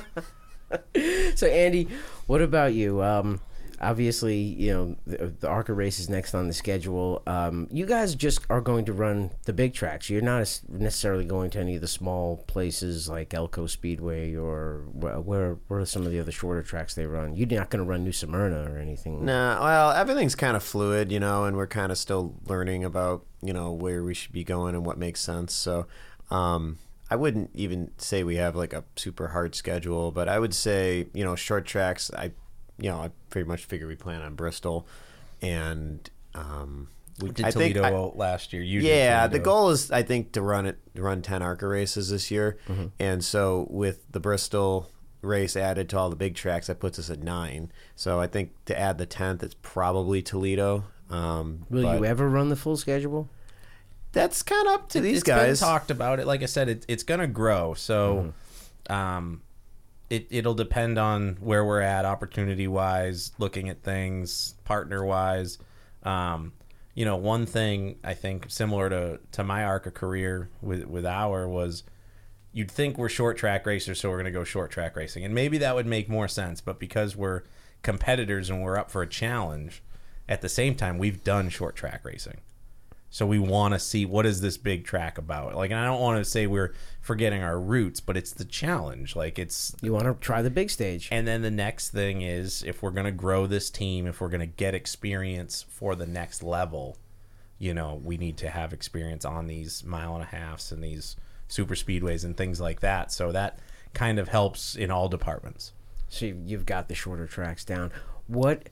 So Andy, what about you? Um, obviously, you know the, the ARCA race is next on the schedule. Um, you guys just are going to run the big tracks. You're not necessarily going to any of the small places like Elko Speedway or where where, are some of the other shorter tracks they run. You're not going to run New Smyrna or anything. Nah, well, everything's kind of fluid, you know, and we're kind of still learning about, you know, where we should be going and what makes sense. So, um, I wouldn't even say we have like a super hard schedule, but I would say, you know, short tracks. I, you know, I pretty much figure we plan on Bristol, and um, we Did I think Toledo I- last year? You yeah, the goal is I think to run it to run ten ARCA races this year, Mm-hmm. and so with the Bristol race added to all the big tracks, that puts us at nine. So I think to add the tenth, it's probably Toledo. Um, Will but you ever run the full schedule? That's kind of up to It- these guys. talked about it. Like I said, it, it's going to grow. So, Mm-hmm. um, it it'll depend on where we're at, opportunity wise, looking at things, partner wise. Um, you know, one thing I think similar to to my ARCA career with with our was you'd think we're short track racers, so we're going to go short track racing, and maybe that would make more sense. But because we're competitors and we're up for a challenge, at the same time, we've done short track racing. So we want to see what is this big track about. Like, and I don't want to say we're forgetting our roots, but it's the challenge. Like, it's You want to try the big stage? and then the next thing is if we're going to grow this team, if we're going to get experience for the next level, you know, we need to have experience on these mile and a halfs and these super speedways and things like that. So that kind of helps in all departments. So you- you've got the shorter tracks down. What?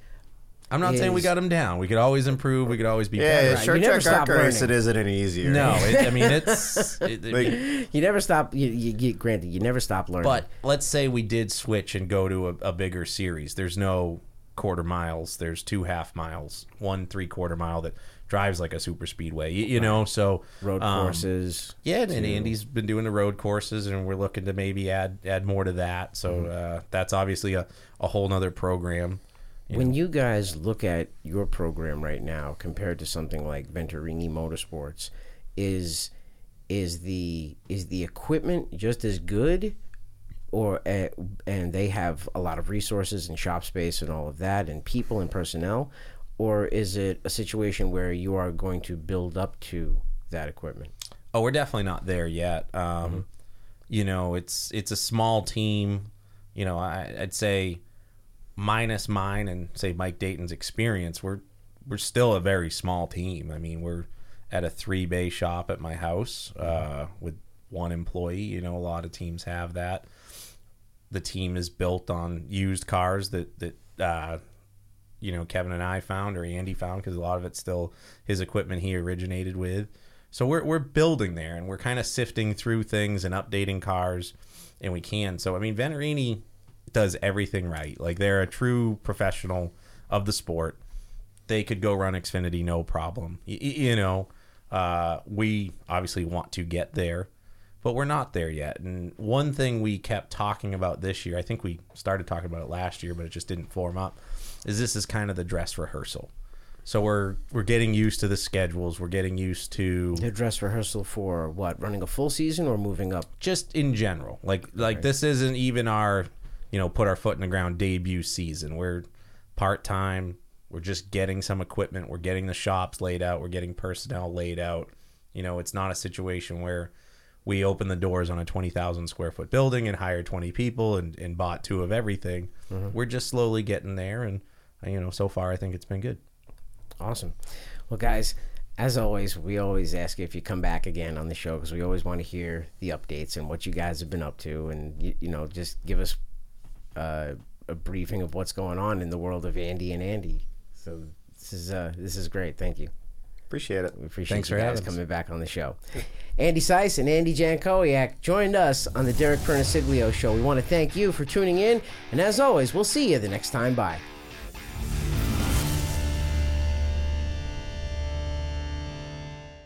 I'm not saying we got them down. We could always improve. We could always be yeah, better. Right, short you never track stop ARCA race, it learning. isn't any easier. No, it, I mean it's. It, it- Like, You never stop. You, you get granted. You never stop learning. But let's say we did switch and go to a, a bigger series. There's no quarter miles. There's two half miles, one three quarter mile that drives like a super speedway. You, you know, so road um, courses. Yeah, and Andy's been doing the road courses, and we're looking to maybe add add more to that. So Mm-hmm. uh, that's obviously a, a whole nother program. When you guys look at your program right now compared to something like Venturini Motorsports, is is the is the equipment just as good, or uh, and they have a lot of resources and shop space and all of that and people and personnel, or is it a situation where you are going to build up to that equipment? Oh, we're definitely not there yet. Um, You know, it's it's a small team. You know, I, I'd say minus mine and say Mike Dayton's experience, we're we're still a very small team. I mean, we're at a three bay shop at my house uh, with one employee. You know, a lot of teams have that. The team is built on used cars that that uh, you know Kevin and I found or Andy found because a lot of it's still his equipment he originated with. So we're we're building there and we're kind of sifting through things and updating cars, and we can. So I mean, Venturini does everything right. Like they're a true professional of the sport. They could go run Xfinity no problem. Y- you know, uh, we obviously want to get there, but we're not there yet. And one thing we kept talking about this year, I think we started talking about it last year, but it just didn't form up, is this is kind of the dress rehearsal. So we're we're getting used to the schedules. We're getting used to The dress rehearsal for what? Running a full season or moving up? just in general. Like like this isn't even our, you know, put our foot in the ground debut season. We're part time. We're just getting some equipment. We're getting the shops laid out. We're getting personnel laid out. You know, it's not a situation where we opened the doors on a 20,000 square foot building and hired 20 people and, and bought two of everything. Mm-hmm. We're just slowly getting there. And, you know, so far I think it's been good. Awesome. Well, guys, as always, we always ask if you come back again on the show because we always want to hear the updates and what you guys have been up to, and you, you know, just give us uh, a briefing of what's going on in the world of Andy and Andy. So this is uh, this is great. Thank you. Appreciate it. We appreciate Thanks you for guys having us. coming back on the show. Andy Seuss and Andy Jankowiak joined us on the Derek Pernesiglio show. We want to thank you for tuning in, and as always, we'll see you the next time. Bye.